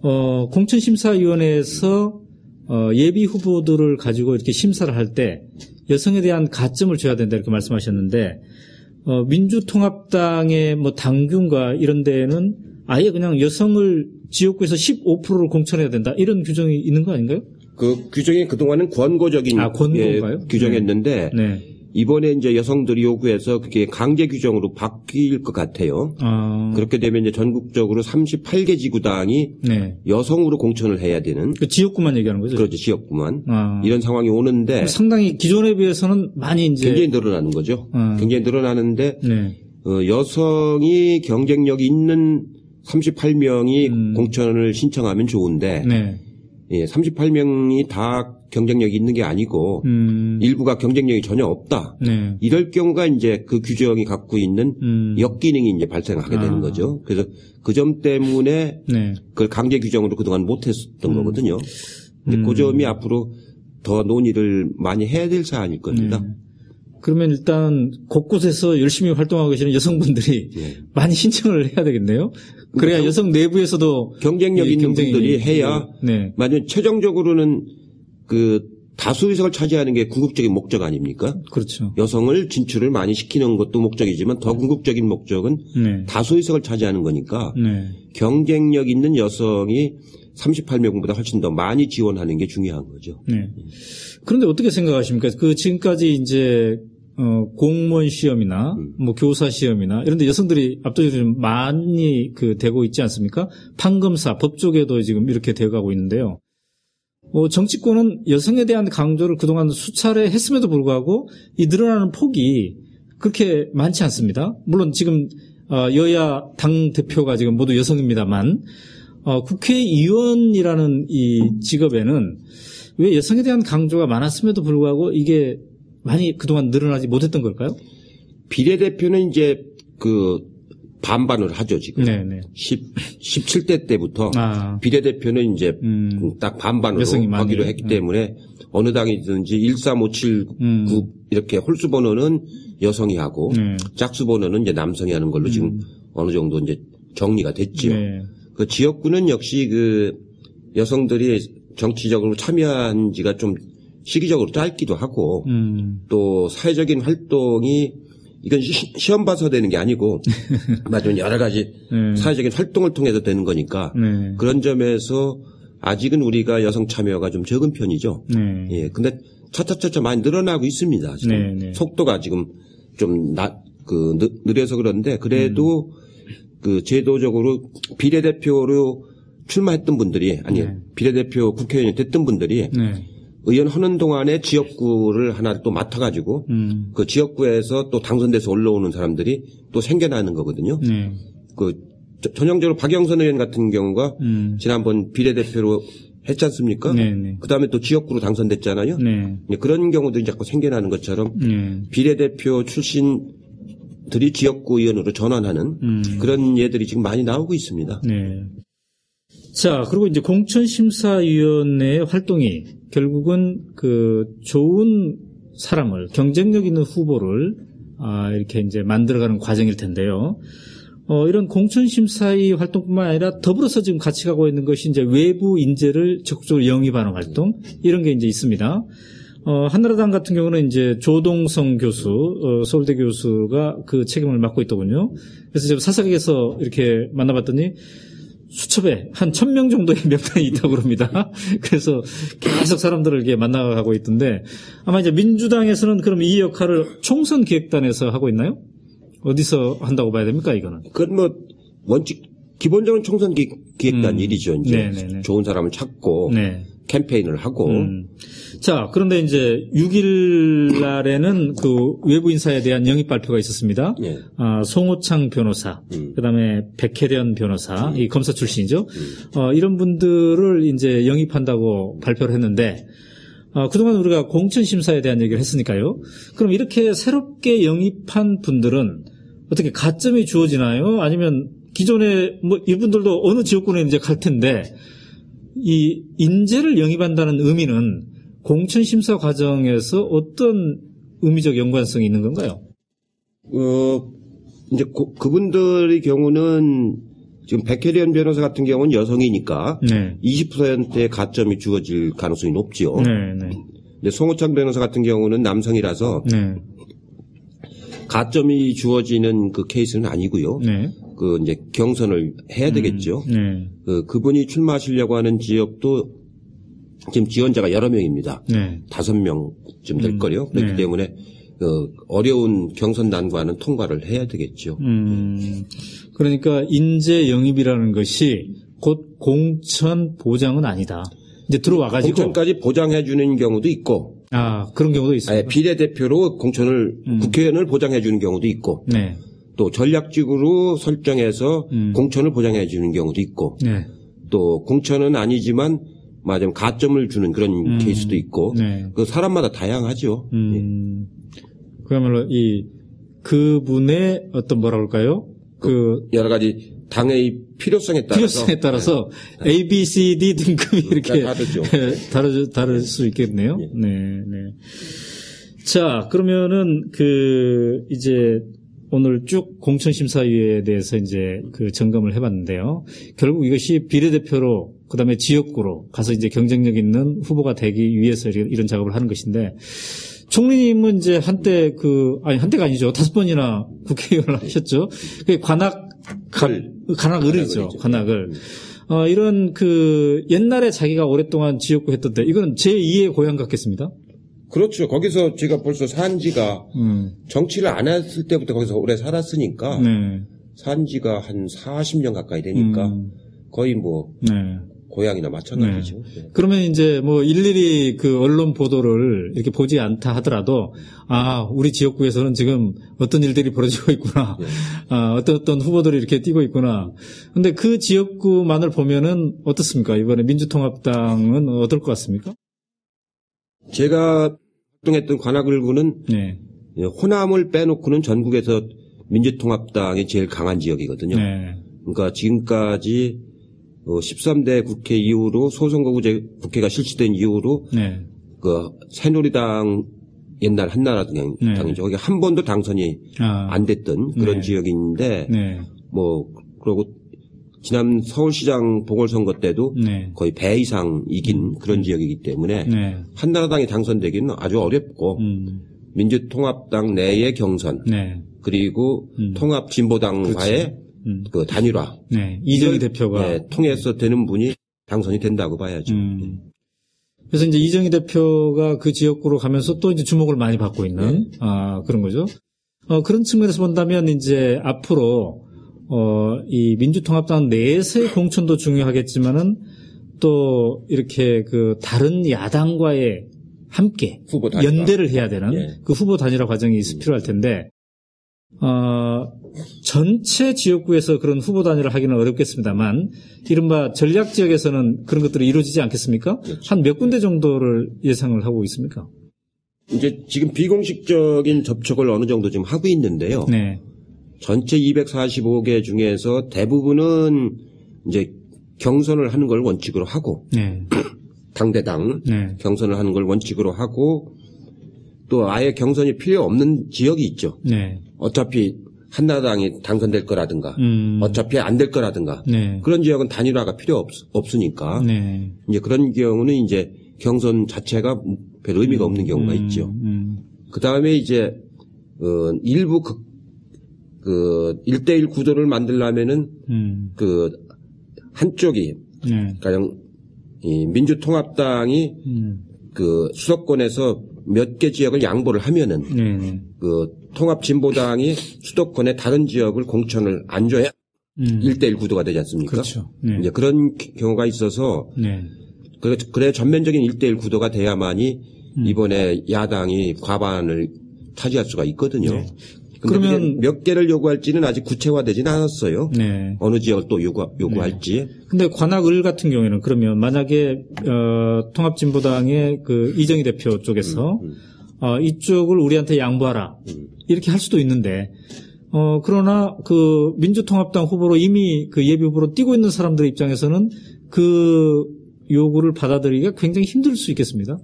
어, 공천심사위원회에서 어, 예비 후보들을 가지고 이렇게 심사를 할 때 여성에 대한 가점을 줘야 된다 이렇게 말씀하셨는데 어, 민주통합당의 뭐 당균과 이런 데에는 아예 그냥 여성을 지역구에서 15%를 공천해야 된다 이런 규정이 있는 거 아닌가요? 그 규정이 그동안은 권고적인 아? 예, 규정이었는데 네. 네. 이번에 이제 여성들이 요구해서 그게 강제 규정으로 바뀔 것 같아요. 아. 그렇게 되면 이제 전국적으로 38개 지구당이 네. 여성으로 공천을 해야 되는. 그 지역구만 얘기하는 거죠? 그렇죠. 지역구만. 아. 이런 상황이 오는데. 상당히 기존에 비해서는 많이 이제. 굉장히 늘어나는 거죠. 아. 굉장히 늘어나는데. 네. 어, 여성이 경쟁력 있는 38명이 음. 공천을 신청하면 좋은데. 네. 예, 38명이 다 경쟁력이 있는 게 아니고 음. 일부가 경쟁력이 전혀 없다. 네. 이럴 경우가 이제 그 규정이 갖고 있는 음. 역기능이 이제 발생하게 되는 아. 거죠. 그래서 그 점 때문에 네. 그걸 강제 규정으로 그동안 못했었던 음. 거거든요. 근데 그 음. 점이 앞으로 더 논의를 많이 해야 될 사안일 겁니다. 네. 그러면 일단 곳곳에서 열심히 활동하고 계시는 여성분들이 네. 많이 신청을 해야 되겠네요. 그래야 경, 여성 내부에서도 경쟁력 있는 분들이 해야 네. 만약 최종적으로는 그 다수 의석을 차지하는 게 궁극적인 목적 아닙니까? 그렇죠. 여성을 진출을 많이 시키는 것도 목적이지만 더 궁극적인 목적은 네. 다수 의석을 차지하는 거니까 네. 경쟁력 있는 여성이 38명보다 훨씬 더 많이 지원하는 게 중요한 거죠. 네. 그런데 어떻게 생각하십니까? 그 지금까지 이제 어, 공무원 시험이나 음. 뭐 교사 시험이나 이런 데 여성들이 압도적으로 많이 그 되고 있지 않습니까? 판검사, 법조계도 지금 이렇게 되어 가고 있는데요. 어, 정치권은 여성에 대한 강조를 그동안 수차례 했음에도 불구하고 이 늘어나는 폭이 그렇게 많지 않습니다. 물론 지금 어, 여야 당 대표가 지금 모두 여성입니다만 어, 국회의원이라는 이 직업에는 왜 여성에 대한 강조가 많았음에도 불구하고 이게 많이 그동안 늘어나지 못했던 걸까요? 비례대표는 이제 그 반반을 하죠, 지금. 네네. 10, 17대 때부터 아. 비례대표는 이제 음. 딱 반반으로 하기로 했기 음. 때문에 어느 당이든지 13579 음. 이렇게 홀수 번호는 여성이 하고 네. 짝수 번호는 이제 남성이 하는 걸로 지금 음. 어느 정도 이제 정리가 됐죠. 네. 그 지역구는 역시 그 여성들이 정치적으로 참여한 지가 좀 시기적으로 짧기도 하고 음. 또 사회적인 활동이 이건 시, 험 봐서 되는 게 아니고 맞으면 여러 가지 네. 사회적인 활동을 통해서 되는 거니까 네. 그런 점에서 아직은 우리가 여성 참여가 좀 적은 편이죠. 네. 예. 근데 차차차차 많이 늘어나고 있습니다. 지금 네, 네. 속도가 지금 좀 나, 그 느려서 그런데 그래도 음. 그 제도적으로 비례대표로 출마했던 분들이 아니 네. 비례대표 국회의원이 됐던 분들이 네. 의원 하는 동안에 지역구를 하나 또 맡아가지고 음. 그 지역구에서 또 당선돼서 올라오는 사람들이 또 생겨나는 거거든요. 네. 그 전형적으로 박영선 의원 같은 경우가 음. 지난번 비례대표로 했지 않습니까? 네, 네. 그 다음에 또 지역구로 당선됐잖아요. 네. 네 그런 경우들이 자꾸 생겨나는 것처럼 네. 비례대표 출신들이 지역구 의원으로 전환하는 음. 그런 예들이 지금 많이 나오고 있습니다. 네. 자, 그리고 이제 공천심사위원회의 활동이 결국은 그 좋은 사람을 경쟁력 있는 후보를 아, 이렇게 이제 만들어가는 과정일 텐데요. 어, 이런 공천심사위 활동뿐만 아니라 더불어서 지금 같이 가고 있는 것이 이제 외부 인재를 적극적으로 영입하는 활동 이런 게 이제 있습니다. 어, 한나라당 같은 경우는 이제 조동성 교수, 어, 서울대 교수가 그 책임을 맡고 있더군요. 그래서 제가 사석에서 이렇게 만나봤더니 수첩에 한 천 명 정도의 명단이 있다고 그럽니다. 그래서 계속 사람들을 이렇게 만나가고 있던데 아마 이제 민주당에서는 그럼 이 역할을 총선 기획단에서 하고 있나요? 어디서 한다고 봐야 됩니까 이거는? 그건 뭐 원칙 기본적으로 총선 기,획단 음. 일이죠. 이제 네네네. 좋은 사람을 찾고 네. 캠페인을 하고 음. 자, 그런데 이제 6일 날에는 그 외부 인사에 대한 영입 발표가 있었습니다. 예. 아, 송호창 변호사, 음. 그다음에 백혜련 변호사, 이 검사 출신이죠. 어, 이런 분들을 이제 영입한다고 발표를 했는데 어, 그동안 우리가 공천 심사에 대한 얘기를 했으니까요. 그럼 이렇게 새롭게 영입한 분들은 어떻게 가점이 주어지나요? 아니면 기존에 뭐 이분들도 어느 지역군에 이제 갈 텐데 이 인재를 영입한다는 의미는 공천 심사 과정에서 어떤 의미적 연관성이 있는 건가요? 어 이제 고- 그분들의 경우는 지금 백혜련 변호사 같은 경우는 여성이니까 네. 20%의 가점이 주어질 가능성이 높지요. 네, 네. 근데 송호창 변호사 같은 경우는 남성이라서 네. 가점이 주어지는 그 케이스는 아니고요. 네. 그 이제 경선을 해야 되겠죠. 네. 그 그분이 출마하시려고 하는 지역도 지금 지원자가 여러 명입니다. 네. 다섯 명쯤 될 거요. 그렇기 네. 때문에 그 어려운 경선 난관은 통과를 해야 되겠죠. 음, 그러니까 인재 영입이라는 것이 곧 공천 보장은 아니다. 이제 들어와가지고 공천까지 보장해 주는 경우도 있고 아 그런 경우도 아예 있습니다. 비례 대표로 공천을 음. 국회의원을 보장해 주는 경우도 있고 네, 또 전략직으로 설정해서 음. 공천을 보장해 주는 경우도 있고 네, 또 공천은 아니지만 맞으면 가점을 주는 그런 케이스도 있고 네. 그 사람마다 다양하죠. 음, 그야말로 이 그분의 어떤 뭐라 그럴까요? 그 여러 가지 당의 필요성에 따라서 필요성에 따라서 A, B, C, D 등급이 이렇게 다 다르죠. 다르, 다를 수 있겠네요. 네, 네. 자, 그러면은 그 이제 오늘 쭉 공천심사위에 대해서 이제 그 점검을 해봤는데요. 결국 이것이 비례대표로 그다음에 지역구로 가서 이제 경쟁력 있는 후보가 되기 위해서 이런 작업을 하는 것인데 총리님은 이제 한때 그 아니 한때가 아니죠 다섯 번이나 국회의원을 하셨죠. 그 관악 글. 관악을이죠. 관악을. 어, 이런 그 옛날에 자기가 오랫동안 지역구 했던데 이거는 제 2의 고향 같겠습니다. 그렇죠. 거기서 제가 벌써 산 지가 음. 정치를 안 했을 때부터 거기서 오래 살았으니까 네. 산 지가 한 40년 가까이 되니까 음. 거의 뭐 네. 고향이나 마찬가지죠. 네. 그러면 이제 뭐 일일이 그 언론 보도를 이렇게 보지 않다 하더라도 아 우리 지역구에서는 지금 어떤 일들이 벌어지고 있구나 아 어떤 어떤 후보들이 이렇게 뛰고 있구나 근데 그 지역구만을 보면은 어떻습니까 이번에 민주통합당은 어떨 것 같습니까 제가 활동했던 관악을구는 네 호남을 빼놓고는 전국에서 민주통합당이 제일 강한 지역이거든요. 네. 그러니까 지금까지 13대 국회 이후로 소선거구제 국회가 실시된 이후로 네. 그 새누리당 옛날 한나라당이죠. 네. 거기 한 번도 당선이 아, 안 됐던 그런 네. 지역인데 네. 뭐 그리고 지난 서울시장 보궐선거 때도 네. 거의 배 이상 이긴 그런 지역이기 때문에 네. 한나라당이 당선되기는 아주 어렵고 음. 민주통합당 내의 경선 네. 그리고 음. 통합진보당과의 음. 그 단일화 네. 이정희 대표가 네, 통해서 되는 분이 당선이 된다고 봐야죠. 음. 그래서 이제 이정희 대표가 그 지역구로 가면서 또 이제 주목을 많이 받고 있는 아 그런 거죠. 어, 그런 측면에서 본다면 이제 앞으로 어, 이 민주통합당 내에서의 공천도 중요하겠지만은 또 이렇게 그 다른 야당과의 함께. 연대를 해야 되는 예. 그 후보 단일화 과정이 있- 필요할 텐데 어, 전체 지역구에서 그런 후보 단일화 하기는 어렵겠습니다만 이른바 전략 지역에서는 그런 것들이 이루어지지 않겠습니까? 한몇 군데 정도를 예상을 하고 있습니까? 이제 지금 비공식적인 접촉을 어느 정도 지금 하고 있는데요. 네. 전체 245개 중에서 대부분은 이제 경선을 하는 걸 원칙으로 하고 네. 당대당 네. 경선을 하는 걸 원칙으로 하고 또 아예 경선이 필요 없는 지역이 있죠. 네. 어차피 한나라당이 당선될 거라든가 음. 어차피 안 될 거라든가 네. 그런 지역은 단일화가 필요 없, 없으니까 네. 이제 그런 경우는 이제 경선 자체가 별 의미가 없는 경우가 있죠. 음. 그 다음에 이제, 어, 일부 그, 그, 1대1 구도를 만들려면은 음. 그, 한쪽이 네. 가령 이 민주통합당이 음. 그 수도권에서 몇 개 지역을 양보를 하면은 네, 네. 그 통합진보당이 수도권의 다른 지역을 공천을 안 줘야 음. 일 1대1 구도가 되지 않습니까? 그렇죠. 네. 이제 그런 경우가 있어서 네. 그래, 그래 전면적인 1대1 구도가 돼야만이 음. 이번에 야당이 과반을 차지할 수가 있거든요. 네. 그러면- 몇 개를 요구할지는 아직 구체화되지는 않았어요. 네. 어느 지역을 또 요구, 요구할지. 근데 관악을 같은 경우에는 그러면 만약에 어, 통합진보당의 그 이정희 대표 쪽에서 음, 어, 이쪽을 우리한테 양보하라 이렇게 할 수도 있는데 어, 그러나 그 민주통합당 후보로 이미 그 예비 후보로 뛰고 있는 사람들 입장에서는 그 요구를 받아들이기가 굉장히 힘들 수 있겠습니다.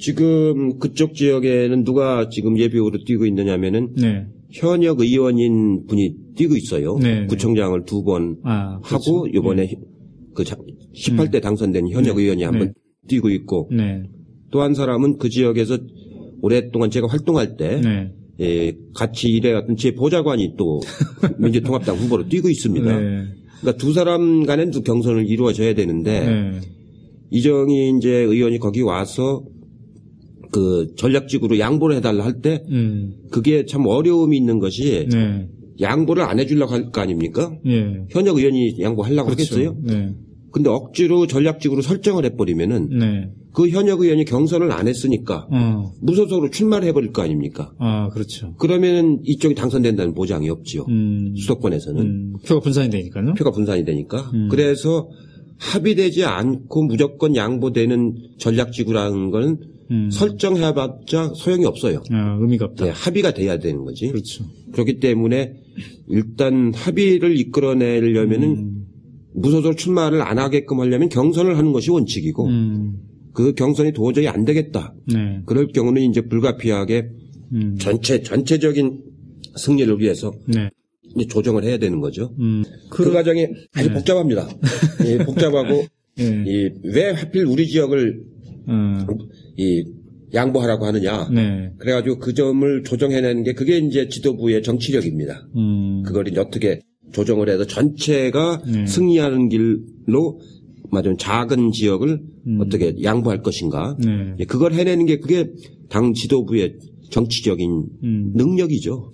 지금 그쪽 지역에는 누가 지금 예비후로 뛰고 있느냐면은 네. 현역 의원인 분이 뛰고 있어요. 네, 네. 구청장을 두 번 아, 하고 그렇죠. 이번에 그 18대 당선된 현역 네. 의원이 한번 네. 뛰고 있고 네. 또한 사람은 그 지역에서 오랫동안 제가 활동할 때 네. 예, 같이 일해왔던 제 보좌관이 또 민주통합당 후보로 뛰고 있습니다. 네. 그러니까 두 사람 간엔 또 경선을 이루어져야 되는데 네. 이정희 이제 의원이 거기 와서 그 전략직으로 양보를 해달라 할때 음. 그게 참 어려움이 있는 것이 네. 양보를 안 해주려고 할 거 아닙니까? 예. 현역 의원이 양보하려고 그렇죠. 하겠어요? 네. 근데 억지로 전략직으로 설정을 해버리면은 네. 그 현역 의원이 경선을 안 했으니까 어. 무소속으로 출마를 해버릴 거 아닙니까? 아, 그렇죠. 그러면 이쪽이 당선된다는 보장이 없지요. 음. 수도권에서는 음. 표가 분산이 되니까요. 표가 분산이 되니까. 음. 그래서 합의되지 않고 무조건 양보되는 전략지구라는 건 음. 설정해봤자 소용이 없어요. 아, 의미가 없다. 네, 합의가 돼야 되는 거지. 그렇죠. 그렇기 때문에 일단 합의를 이끌어내려면은 음. 무소속 출마를 안 하게끔 하려면 경선을 하는 것이 원칙이고 음. 그 경선이 도저히 안 되겠다. 네. 그럴 경우는 이제 불가피하게 음. 전체 전체적인 승리를 위해서 네. 조정을 해야 되는 거죠. 음. 그, 과정이 아주 네. 복잡합니다. 예, 복잡하고 예. 이왜 하필 우리 지역을 어. 이 양보하라고 하느냐. 네. 그래가지고 그 점을 조정해내는 게 그게 이제 지도부의 정치력입니다. 음. 그걸 이제 어떻게 조정을 해서 전체가 네. 승리하는 길로 맞은 작은 지역을 음. 어떻게 양보할 것인가. 네. 예, 그걸 해내는 게 그게 당 지도부의 정치적인 음. 능력이죠.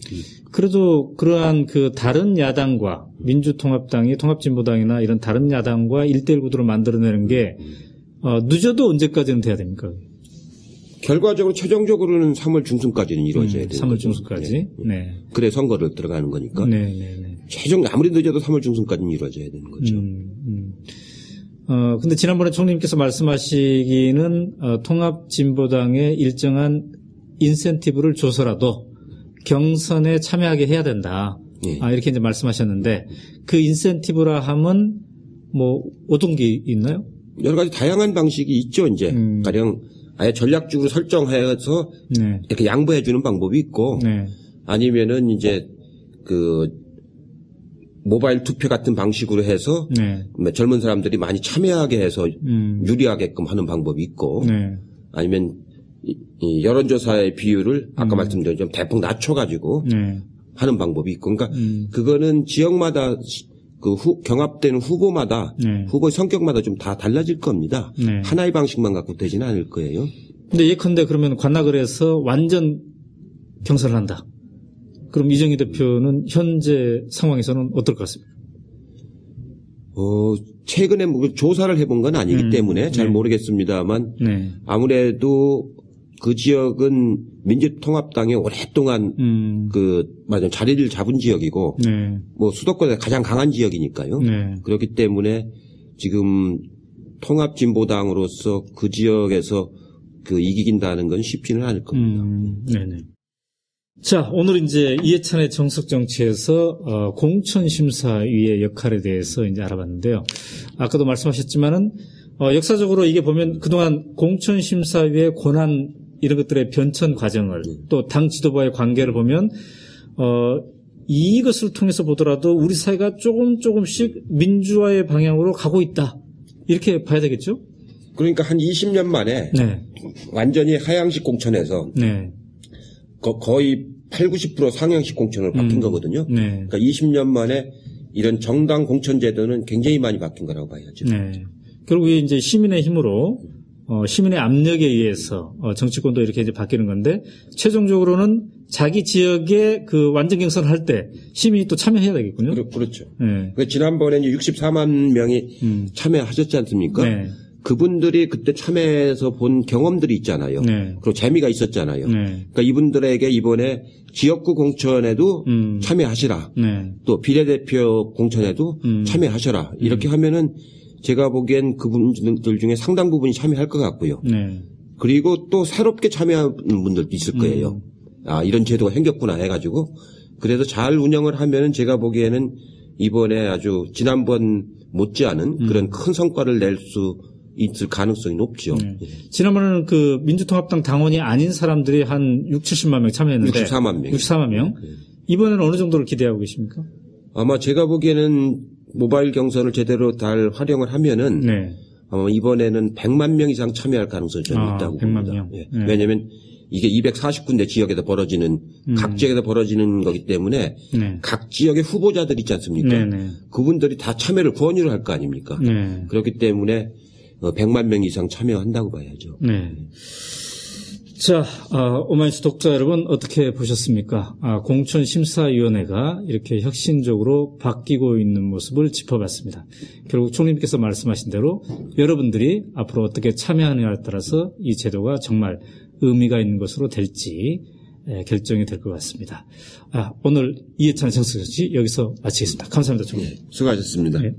그래도 그러한 그 다른 야당과 민주통합당이 통합진보당이나 이런 다른 야당과 일대일 구도를 만들어내는 게 어, 늦어도 언제까지는 돼야 됩니까? 결과적으로 최종적으로는 3월 중순까지는 이루어져야 되는 3월 거죠. 중순까지. 예. 네. 그래 선거를 들어가는 거니까. 네, 네, 네. 최종 아무리 늦어도 3월 중순까지는 이루어져야 되는 거죠. 음, 음. 어, 근데 지난번에 총리님께서 말씀하시기는 어, 통합진보당의 일정한 인센티브를 줘서라도 경선에 참여하게 해야 된다. 예. 아, 이렇게 이제 말씀하셨는데 그 인센티브라 함은 뭐 어떤 게 있나요? 여러 가지 다양한 방식이 있죠. 이제 음. 가령 아예 전략적으로 설정해서 네. 이렇게 양보해 주는 방법이 있고 네. 아니면은 이제 그 모바일 투표 같은 방식으로 해서 네. 뭐 젊은 사람들이 많이 참여하게 해서 음. 유리하게끔 하는 방법이 있고 네. 아니면 이- 이 여론조사의 비율을 아까 음. 말씀드린 좀 대폭 낮춰가지고 네. 하는 방법이 있고 그러니까 음. 그거는 지역마다 그 후- 경합되는 후보마다 네. 후보의 성격마다 좀 다 달라질 겁니다. 네. 하나의 방식만 갖고 되지는 않을 거예요. 근데 예컨대 그러면 관악을 해서 완전 경선을 한다. 그럼 이정희 대표는 현재 상황에서는 어떨 것 같습니까? 어, 최근에 뭐 조사를 해본 건 아니기 음, 때문에 잘 네. 모르겠습니다만 네. 아무래도 그 지역은 민주통합당이 오랫동안 음. 그 맞아 자리를 잡은 지역이고 네. 뭐 수도권에 가장 강한 지역이니까요. 네. 그렇기 때문에 지금 통합진보당으로서 그 지역에서 그 이기긴다는 건 쉽지는 않을 겁니다. 음. 네네. 자, 오늘 이제 이해찬의 정석 정치에서 어, 공천심사위의 역할에 대해서 이제 알아봤는데요. 아까도 말씀하셨지만은 어, 역사적으로 이게 보면 그동안 공천심사위의 권한 이런 것들의 변천 과정을 또 당 지도부와의 관계를 보면 어, 이것을 통해서 보더라도 우리 사회가 조금 조금씩 민주화의 방향으로 가고 있다. 이렇게 봐야 되겠죠? 그러니까 한 20년 만에 네. 완전히 하향식 공천에서 네. 거, 거의 8, 90% 상향식 공천으로 바뀐 음. 거거든요. 네. 그러니까 20년 만에 이런 정당 공천 제도는 굉장히 많이 바뀐 거라고 봐야죠. 네. 결국에 이제 시민의 힘으로 어, 시민의 압력에 의해서 어, 정치권도 이렇게 이제 바뀌는 건데 최종적으로는 자기 지역의 그 완전 경선을 할 때 시민이 또 참여해야 되겠군요. 그렇, 그렇죠. 네. 그 지난번에 이제 64만 명이 음. 참여하셨지 않습니까? 네. 그분들이 그때 참여해서 본 경험들이 있잖아요. 네. 그리고 재미가 있었잖아요. 네. 그러니까 이분들에게 이번에 지역구 공천에도 음. 참여하시라. 네. 또 비례대표 공천에도 음. 참여하셔라. 이렇게 하면은 제가 보기엔 그분들 중에 상당 부분이 참여할 것 같고요. 네. 그리고 또 새롭게 참여하는 분들도 있을 거예요. 아, 이런 제도가 생겼구나 해가지고. 그래서 잘 운영을 하면은 제가 보기에는 이번에 아주 지난번 못지않은 그런 큰 성과를 낼수 있을 가능성이 높죠. 예. 지난번에는 그 민주통합당 당원이 아닌 사람들이 한 6, 70만 명 참여했는데 64만 명. 64만 명. 이번에는 어느 정도를 기대하고 계십니까? 아마 제가 보기에는 모바일 경선을 제대로 잘 활용을 하면은 네. 아마 이번에는 100만 명 이상 참여할 가능성이 저는 아, 있다고 100만 봅니다. 명. 예. 네. 왜냐하면 이게 240군데 지역에서 벌어지는 음. 각 지역에서 벌어지는 거기 때문에 네. 각 지역의 후보자들 있지 않습니까? 네네. 그분들이 다 참여를 권유를 할 거 아닙니까? 네. 그렇기 때문에 어, 100만 명 이상 참여한다고 봐야죠. 네. 자, 아, 오마이뉴스 독자 여러분 어떻게 보셨습니까? 아, 공천 심사위원회가 이렇게 혁신적으로 바뀌고 있는 모습을 짚어봤습니다. 결국 총리님께서 말씀하신 대로 여러분들이 앞으로 어떻게 참여하느냐에 따라서 이 제도가 정말 의미가 있는 것으로 될지 에, 결정이 될 것 같습니다. 아, 오늘 이해찬 정수씨 여기서 마치겠습니다. 감사합니다, 총리. 수고하셨습니다. 네.